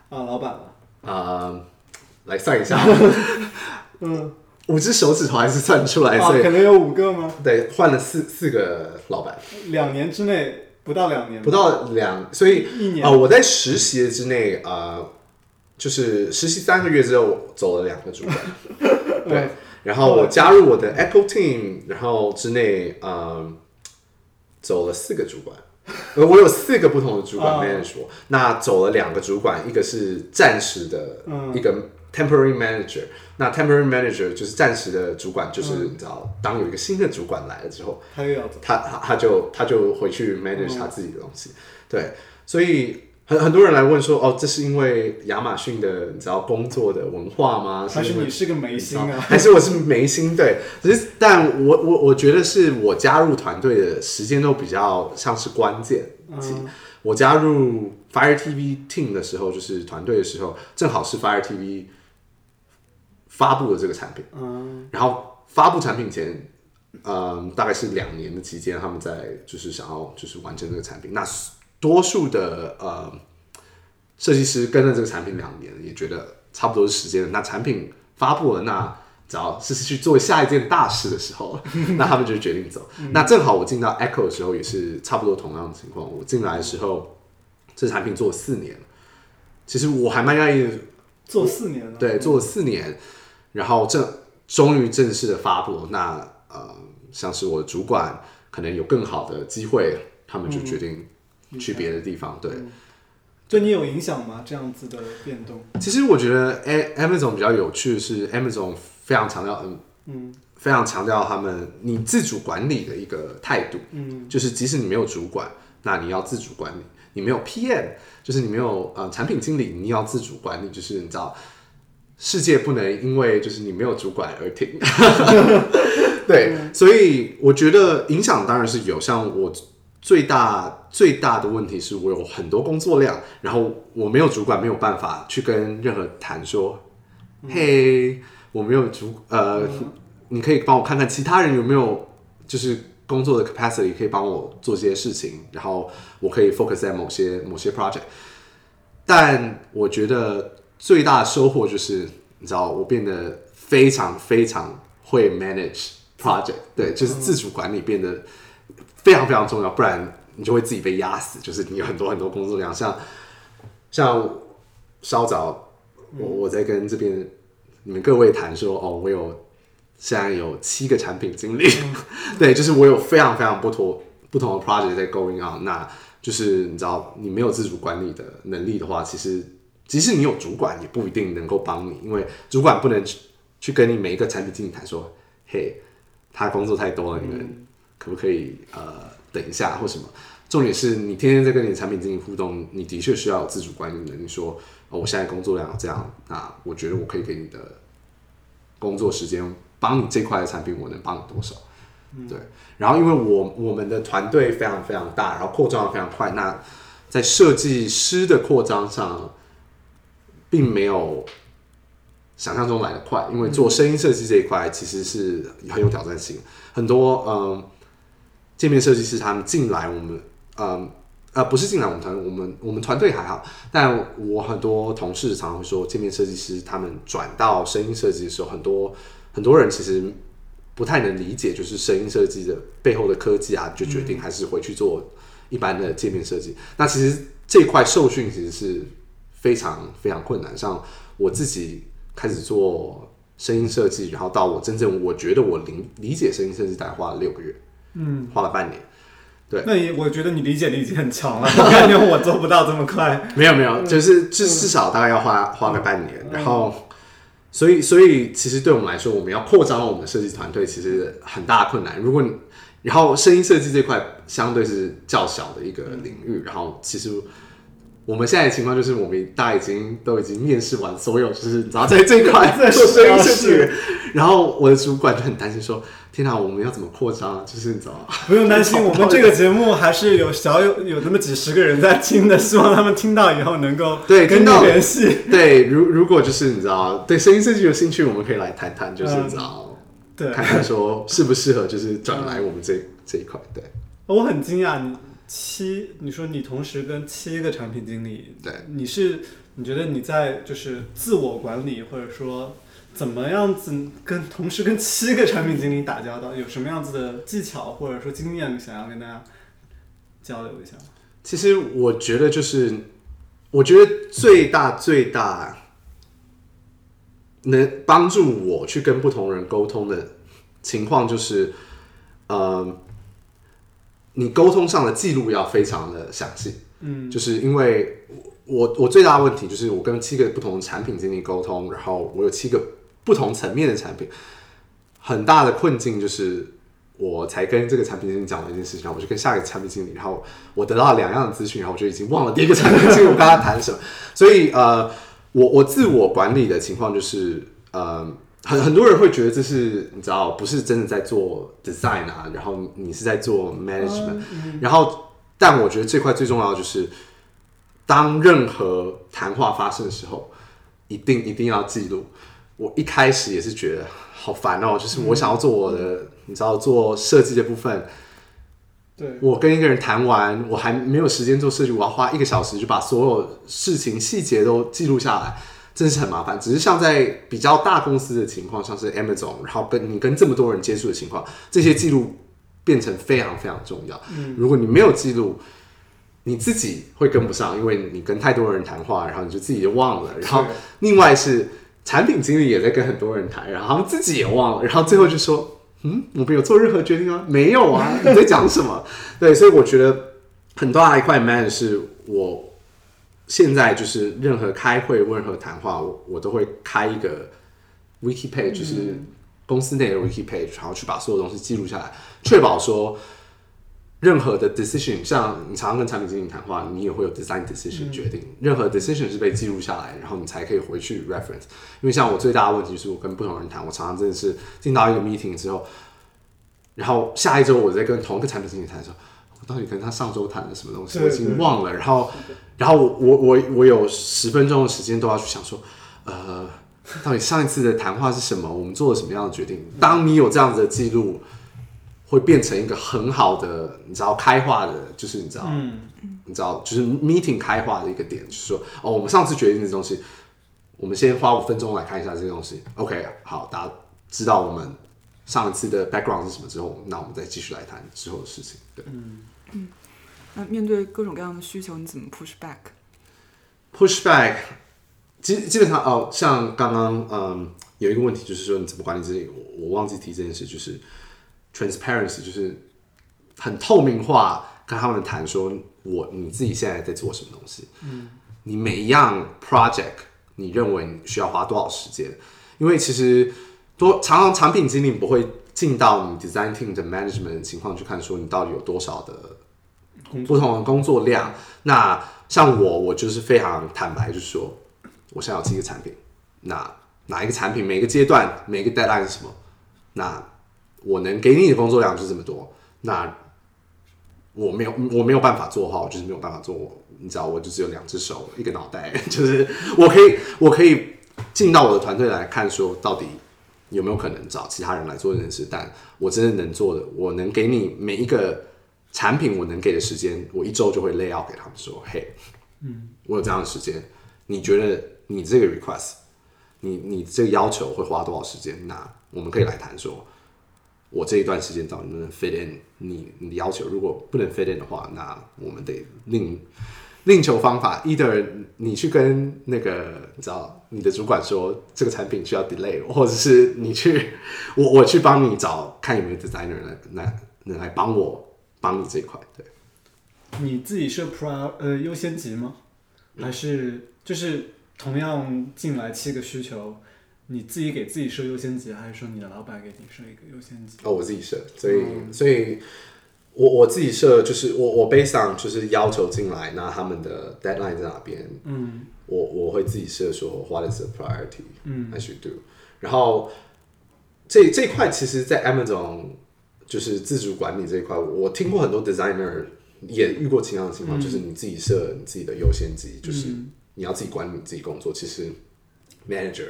啊、老板了？啊、来算一下，嗯，五只手指头还是算得出来，啊，所以可能有五个吗？对，换了四四个老板，两年之内不到两年，不到两，所以一年。啊、我在实习之内啊、呃就是实习三个月之后走了两个主管，对，然后我加入我的 Echo Team，然后之内嗯走了四个主管，呃我有四个不同的主管啊。manage 我，那走了两个主管，一个是暂时的嗯。一个 temporary manager，那 temporary manager 就是暂时的主管，就是嗯。你知道，当有一个新的主管来了之后，他又要走。他他他就他就回去嗯 manage 他自己的东西，对，所以很很多人来问说，哦，这是因为亚马逊的你知道工作的文化吗？还是你是个眉心啊？还是我是眉心？对，只是但我我我觉得是我加入团队的时间都比较像是关键我加入 Fire TV team 的时候，就是团队的时候，正好是 Fire TV 发布了这个产品。嗯然后发布产品前，嗯，大概是两年的期间，他们在就是想要就是完成这个产品。那多数的呃设计师跟了这个产品两年，也觉得差不多是时间了。那产品发布了，那只要是去做下一件大事的时候，那他们就决定走。那正好我进到 Echo 的时候，也是差不多同样的情况。我进来的时候，这产品做了四年，其实我还蛮愿意，做四年了。对，做了四年，然后正终于正式的发布。那呃，像是我的主管可能有更好的机会，他们就决定去别的地方。对，对你有影响吗？这样子的变动？其实我觉得 A Amazon 比较有趣的是，Amazon 非常强调，嗯嗯非常强调他们你自主管理的一个态度，嗯就是即使你没有主管，那你要自主管理；你没有 PM，就是你没有呃产品经理，你要自主管理。就是你知道，世界不能因为就是你没有主管而停。对，所以我觉得影响当然是有。像我最大最大的问题是我有很多工作量，然后我没有主管，没有办法去跟任何谈说，嘿，我没有主呃，你可以帮我看看其他人有没有就是工作的 capacity 可以帮我做这些事情，然后我可以 focus 在某些某些 project。但我觉得最大的收获就是，你知道，我变得非常非常会 manage project，对，就是自主管理变得非常非常重要，不然你就会自己被压死。就是你有很多很多工作量，像像稍早我我在跟这边你们各位谈说，哦，我有现在有七个产品经理，对，就是我有非常非常不同不同的 project 在 going on，那就是你知道，你没有自主管理的能力的话，其实即使你有主管，也不一定能够帮你，因为主管不能去去跟你每一个产品经理谈说，嘿，他工作太多了，你们可不可以呃等一下或什么？重点是你天天在跟你的产品进行互动，你的确需要有自主管理能力，说、哦、我现在工作量这样，那我觉得我可以给你的工作时间，帮你这块的产品，我能帮你多少？对。然后因为我我们的团队非常非常大，然后扩张的非常快，那在设计师的扩张上，并没有想象中来的快，因为做声音设计这一块其实是很有挑战性，很多嗯界面设计师他们进来我们嗯呃不是进来我们团，我们我们团队还好，但我很多同事常常会说，界面设计师他们转到声音设计的时候，很多很多人其实不太能理解，就是声音设计的背后的科技啊，就决定还是回去做一般的界面设计。那其实这块受训其实是非常非常困难，像我自己开始做声音设计，然后到我真正我觉得我理理解声音设计，大概花了六个月，嗯，花了半年。对那你我觉得你理解力已经很强了，我感觉我做不到这么快。没 有没有，就是至至少大概要花花个半年，然后，所以所以其实对我们来说，我们要扩张我们的设计团队，其实很大的困难。如果你然后声音设计这块相对是较小的一个领域，然后其实我们现在的情况就是，我们大家已经都已经面试完所有，就是你知道在这一块 在做声音设计是人，然后我的主管就很担心说：“天哪，我们要怎么扩张啊？”就是你知道吗？不用担心，我们这个节目还是有小有有那么几十个人在听的，希望他们听到以后能够跟你对听到联系。对，如如果就是你知道对声音设计有兴趣，我们可以来谈谈，就是你知道。对，看看说适不适合，就是转来我们这、这一块。对我很惊讶，你七，你说你同时跟七个产品经理，对，你是你觉得你在就是自我管理，或者说怎么样子跟同时跟七个产品经理打交道，有什么样子的技巧或者说经验想要跟大家交流一下吗？其实我觉得就是，我觉得最大最大能帮助我去跟不同人沟通的情况就是，呃，你沟通上的记录要非常的详细。嗯，就是因为我我最大的问题就是我跟七个不同的产品经理沟通，然后我有七个不同层面的产品，很大的困境就是我才跟这个产品经理讲完一件事情，然后我就跟下一个产品经理，然后我得到了两样的资讯，然后我就已经忘了第一个产品经理我跟他谈什么，所以呃，我我自我管理的情况就是呃。很很多人会觉得这是你知道不是真的在做 design 啊，然后你是在做 management，、然后但我觉得这块最重要的就是，当任何谈话发生的时候，一定一定要记录。我一开始也是觉得好烦哦，就是我想要做我的，你知道做设计的部分，对，我跟一个人谈完，我还没有时间做设计，我要花一个小时就把所有事情细节都记录下来，真是很麻烦。只是像在比较大公司的情况，像是 Amazon，然后跟你跟这么多人接触的情况，这些记录变成非常非常重要。如果你没有记录，你自己会跟不上，因为你跟太多人谈话，然后你就自己就忘了。然后另外是产品经理也在跟很多人谈，然后他们自己也忘了，然后最后就说嗯，我没有做任何决定吗？没有啊，你在讲什么？对，所以我觉得很大一块 man 是我现在就是任何开会、任何谈话，我我都会开一个 wiki page，就是公司内的 wiki page，然后去把所有东西记录下来，确保说任何的 decision，像你常常跟产品经理谈话，你也会有 design decision 决定，任何 decision 是被记录下来，然后你才可以回去 reference。因为像我最大的问题就是我跟不同人谈，我常常真的是进到一个 meeting 之后，然后下一周我再跟同一个产品经理谈的时候，我到底跟他上周谈了什么东西，我已经忘了。然后，然后我我我有十分钟的时间都要去想说，呃，到底上一次的谈话是什么？我们做了什么样的决定？当你有这样子的记录，会变成一个很好的，你知道开化的，就是你知道，嗯，你知道，就是 meeting 开化的一个点，就是说，哦，我们上次决定的东西，我们先花五分钟来看一下这个东西。OK，好，大家知道我们上一次的 background 是什么之后，那我们再继续来谈之后的事情。对、那面对各种各样的需求，你怎么 push back？push back，基基本上哦，像刚刚嗯有一个问题就是说你怎么管理自己，我我忘记提这件事，就是 transparency，就是很透明化，跟他们谈说我你自己现在在做什么东西，嗯，你每一样 project 你认为你需要花多少时间？因为其实多常常产品经理不会进到你 design team 的 management 的情况去看说你到底有多少的不同的工作量。那像我，我就是非常坦白，就是说我现在有七个产品，那哪一个产品每个阶段每个 deadline 是什么？那我能给你的工作量就是这么多。那我没有我没有办法做的话，我就是没有办法做。你知道，我就只有两只手一个脑袋，就是我可以我可以进到我的团队来看，说到底有没有可能找其他人来做这件事。但我真的能做的，我能给你每一个产品，我能给的时间，我一周就会 lay out 给他们说，嘿，嗯，我有这样的时间，你觉得你这个 request，你你这个要求会花多少时间？那我们可以来谈说，我这一段时间到底能不能 fit in 你你的要求？如果不能 fit in 的话，那我们得另另求方法，either 你去跟那个你知道你的主管说这个产品需要 delay，或者是你去我我去帮你找看有没有 designer 来来能来帮我帮你这一块，对。你自己设 pro 呃优先级吗？还是就是同样进来七个需求，你自己给自己设优先级，还是说你的老板给你设一个优先级？哦，我自己设，所以、所以我我自己设就是我我 based on 就是要求进来，那他们的 deadline 在哪边，嗯我我会自己设说 what is the priority 嗯 I should do，然后这这一块其实，在 Amazon 就是自主管理这一块，我听过很多 designer 也遇过同样的情况，就是你自己设你自己的优先级，就是你要自己管理你自己工作，其实 manager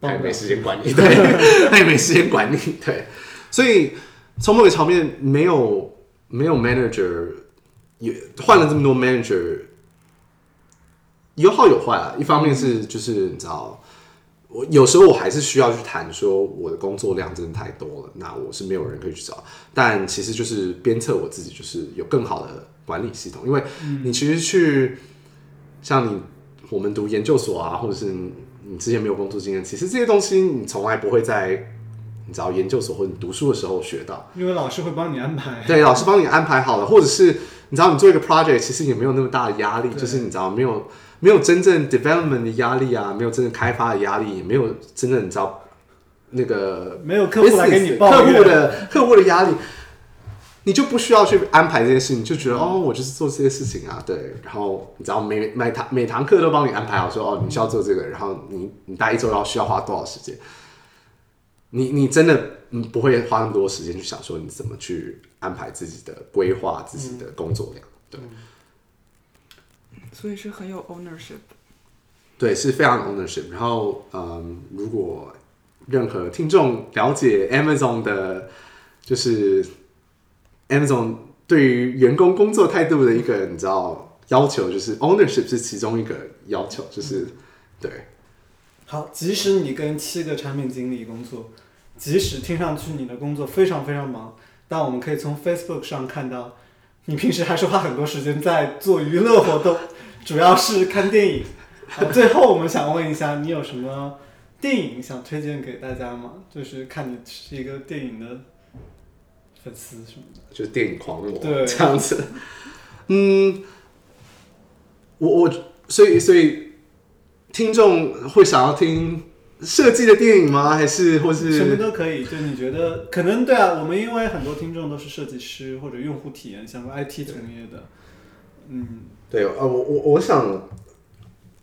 他也没时间管理，对，他也没时间管理，对，所以从某个层面没有没有 manager，也换了这么多 manager，有好有坏啊。一方面是就是你知道，我有时候我还是需要去谈说我的工作量真的太多了，那我是没有人可以去找。但其实就是鞭策我自己，就是有更好的管理系统，因为你其实去像你我们读研究所啊，或者是你你之前没有工作经验，其实这些东西你从来不会在你知道研究所或者你读书的时候学到。因为老师会帮你安排。对，老师帮你安排好了，或者是你知道你做一个 project，其实也没有那么大的压力，就是你知道没有没有真正 development 的压力啊，没有真正开发的压力，也没有真正你知道那个没有客户来给你怨。客户的客户的压力，你就不需要去安排这些事情，就觉得哦，我就是做这些事情啊，对，然后你知道每每堂每堂课都帮你安排好说哦，你需要做这个，然后你你大概一周要需要花多少时间，你你真的嗯不会花那么多时间去想说你怎么去安排自己的规划自己的工作量，对。所以是很有 ownership。对，是非常 ownership。然后，嗯，如果任何听众了解 Amazon 的，就是 Amazon 对于员工工作态度的一个你知道要求，就是 ownership 是其中一个要求，就是对好，即使你跟七个产品经理工作，即使听上去你的工作非常非常忙，但我们可以从 Facebook 上看到，你平时还是花很多时间在做娱乐活动，主要是看电影。好，最后我们想问一下，你有什么电影想推荐给大家吗？就是看你是一个电影的粉丝什么的。就是电影狂魔对这样子。嗯，我我所以所以听众会想要听设计的电影吗？还是或是什么都可以，就你觉得可能对啊，我们因为很多听众都是设计师或者用户体验相关 IT 从业的，嗯，对呃，我我我想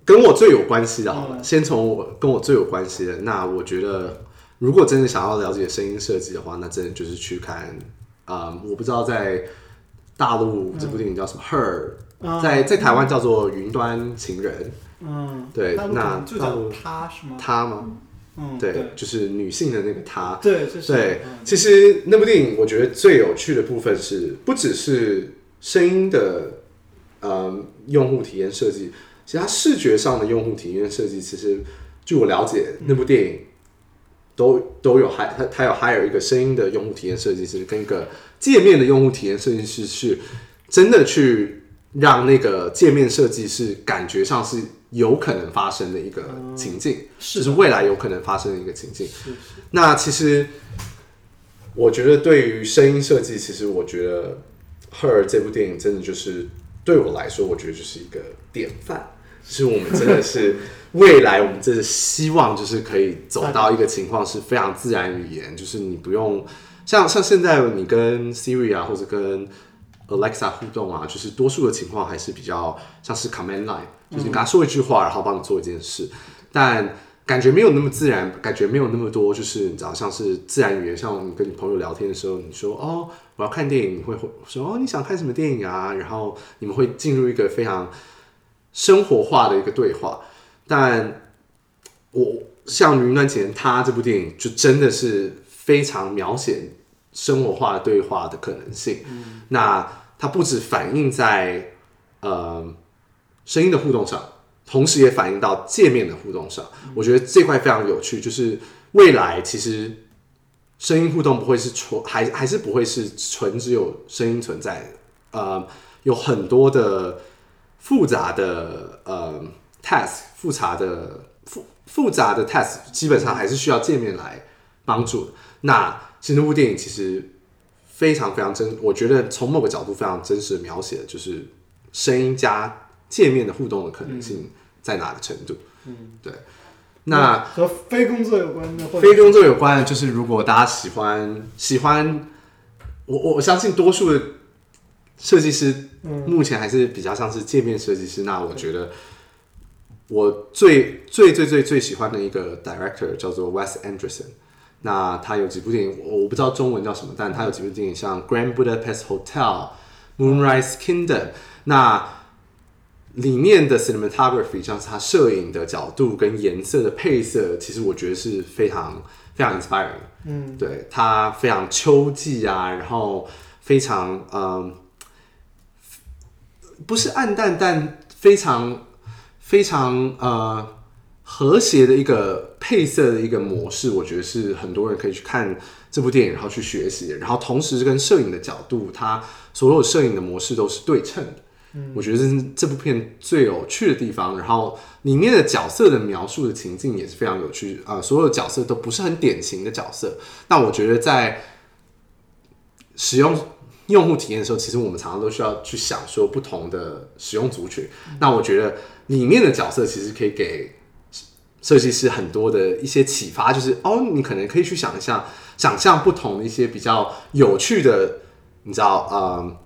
跟我最有关系的，好了，嗯先从我跟我最有关系的。那我觉得，如果真的想要了解声音设计的话，那真的就是去看啊、我不知道在大陆这部电影叫什么《Her》，啊在在台湾叫做《云端情人》。嗯，对那能就叫他是吗？她吗？嗯，对，对就是女性的那个她。对，就是对嗯，其实那部电影我觉得最有趣的部分是，不只是声音的呃用户体验设计，其实它视觉上的用户体验设计，其实据我了解，那部电影都都有还它它有还有一个声音的用户体验设计师跟一个界面的用户体验设计师，是真的去让那个界面设计是感觉上是有可能发生的一个情境，是就是未来有可能发生的一个情境。是是。那其实我觉得对于声音设计，其实我觉得《Her》这部电影真的就是对我来说，我觉得就是一个典范。就是我们真的是未来，我们真的希望就是可以走到一个情况是非常自然语言，就是你不用像像现在你跟 Siri 啊或者跟 Alexa 互动啊，就是多数的情况还是比较像是 command line，就是你跟他说一句话，然后帮你做一件事，但感觉没有那么自然，感觉没有那么多，就是你知道，像是自然语言，像你跟你朋友聊天的时候，你说哦，我要看电影，你会说哦，你想看什么电影啊？然后你们会进入一个非常生活化的一个对话。但我像《云端前他》这部电影，就真的是非常描写生活化的对话的可能性。那它不止反映在呃声音的互动上，同时也反映到界面的互动上。我觉得这块非常有趣，就是未来其实声音互动不会是纯，还还是不会是纯只有声音存在的，呃，有很多的复杂的呃 task，复杂的复复杂的 task，基本上还是需要界面来帮助。那其实那部电影其实非常非常真，我觉得从某个角度非常真实的描写，就是声音加界面的互动的可能性在哪个程度。嗯，对。那和非工作有关的，非工作有关的，就是如果大家喜欢喜欢，我我我相信多数的设计师目前还是比较像是界面设计师。那我觉得我最最最最最喜欢的一个 director 叫做 Wes Anderson。那他有几部电影，我我不知道中文叫什么，但他有几部电影，像《Grand Budapest Hotel》、《Moonrise Kingdom》。那里面的 cinematography，像是它摄影的角度跟颜色的配色，其实我觉得是非常非常 inspiring。嗯，对，它非常秋季啊，然后非常嗯，不是暗淡，但非常非常呃和谐的一个配色的一个模式，我觉得是很多人可以去看这部电影，然后去学习。然后同时跟摄影的角度，它所有摄影的模式都是对称的。我觉得这是这部片最有趣的地方。然后里面的角色的描述的情境也是非常有趣啊、呃所有角色都不是很典型的角色。那我觉得在使用用户体验的时候，其实我们常常都需要去想说不同的使用族群。那我觉得里面的角色其实可以给设计师很多的一些启发，就是哦，你可能可以去想一下，想象不同的一些比较有趣的，你知道，呃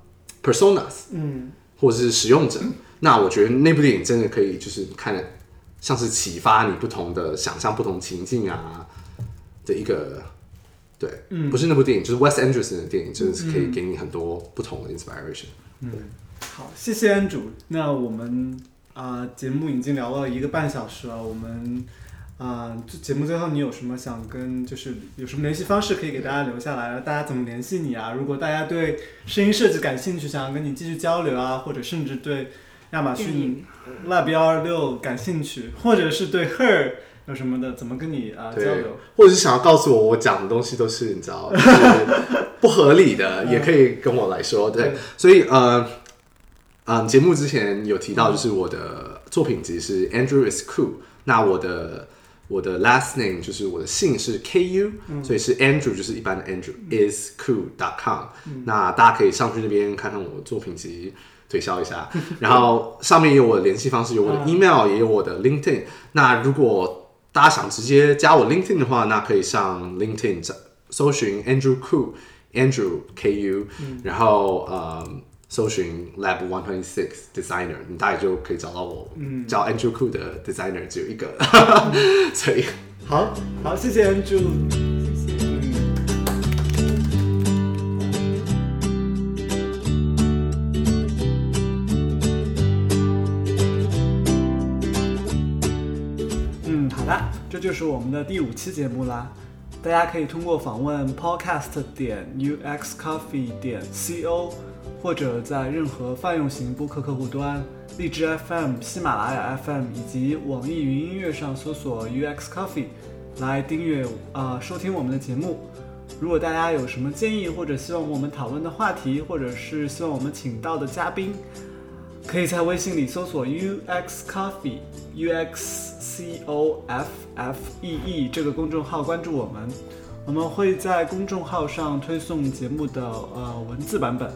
，personas，嗯，或者是使用者。那我觉得那部电影真的可以，就是看了像是启发你不同的想象、不同情境啊的一个，对，不是那部电影，就是 Wes Anderson 的电影，真的是可以给你很多不同的 inspiration。嗯好，谢谢安主。那我们啊、节目已经聊了一个半小时了，我们啊、这节目最后你有什么想跟，就是有什么联系方式可以给大家留下来？大家怎么联系你啊？如果大家对声音设计感兴趣，想要跟你继续交流啊，或者甚至对亚马逊 Lab 幺二六感兴趣，或者是对 Her 有什么的，怎么跟你啊、交流？，或者是想要告诉我我讲的东西都是你知道，就是不合理的，也可以跟我来说。对对，所以呃，嗯，节目之前有提到，就是我的作品集是 Andrew is cool。那我的我的 last name 就是我的姓是 K U，、所以是 Andrew 就是一般的 Andrew、is cool dot com、那大家可以上去那边看看我的作品集。推销一下，然后上面有我的联系方式，有我的 email，、也有我的 LinkedIn。那如果大家想直接加我 LinkedIn 的话，那可以上 LinkedIn 搜寻 Andrew Koo，Andrew K U，、然后呃搜寻 Lab One Twenty Six Designer，你大概就可以找到我。嗯叫 Andrew Cool 的 Designer 只有一个，所以好好，谢谢 Andrew。嗯，好的，这就是我们的第五期节目啦。大家可以通过访问 podcast 点 uxcoffee 点 co，或者在任何泛用型播客客户端、荔枝 FM、喜马拉雅 FM 以及网易云音乐上搜索 UX Coffee 来订阅呃收听我们的节目。如果大家有什么建议或者希望我们讨论的话题，或者是希望我们请到的嘉宾，可以在微信里搜索 UX Coffee U X C O F F E E 这个公众号关注我们，我们会在公众号上推送节目的呃文字版本。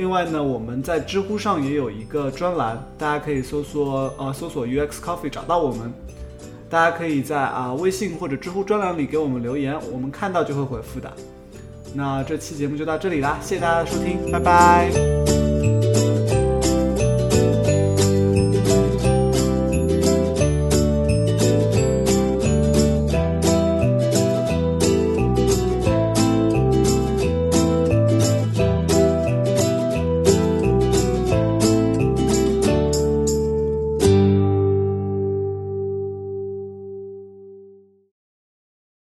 另外呢，我们在知乎上也有一个专栏，大家可以搜索呃搜索 UX Coffee 找到我们。大家可以在啊、微信或者知乎专栏里给我们留言，我们看到就会回复的。那这期节目就到这里啦，谢谢大家的收听，拜拜。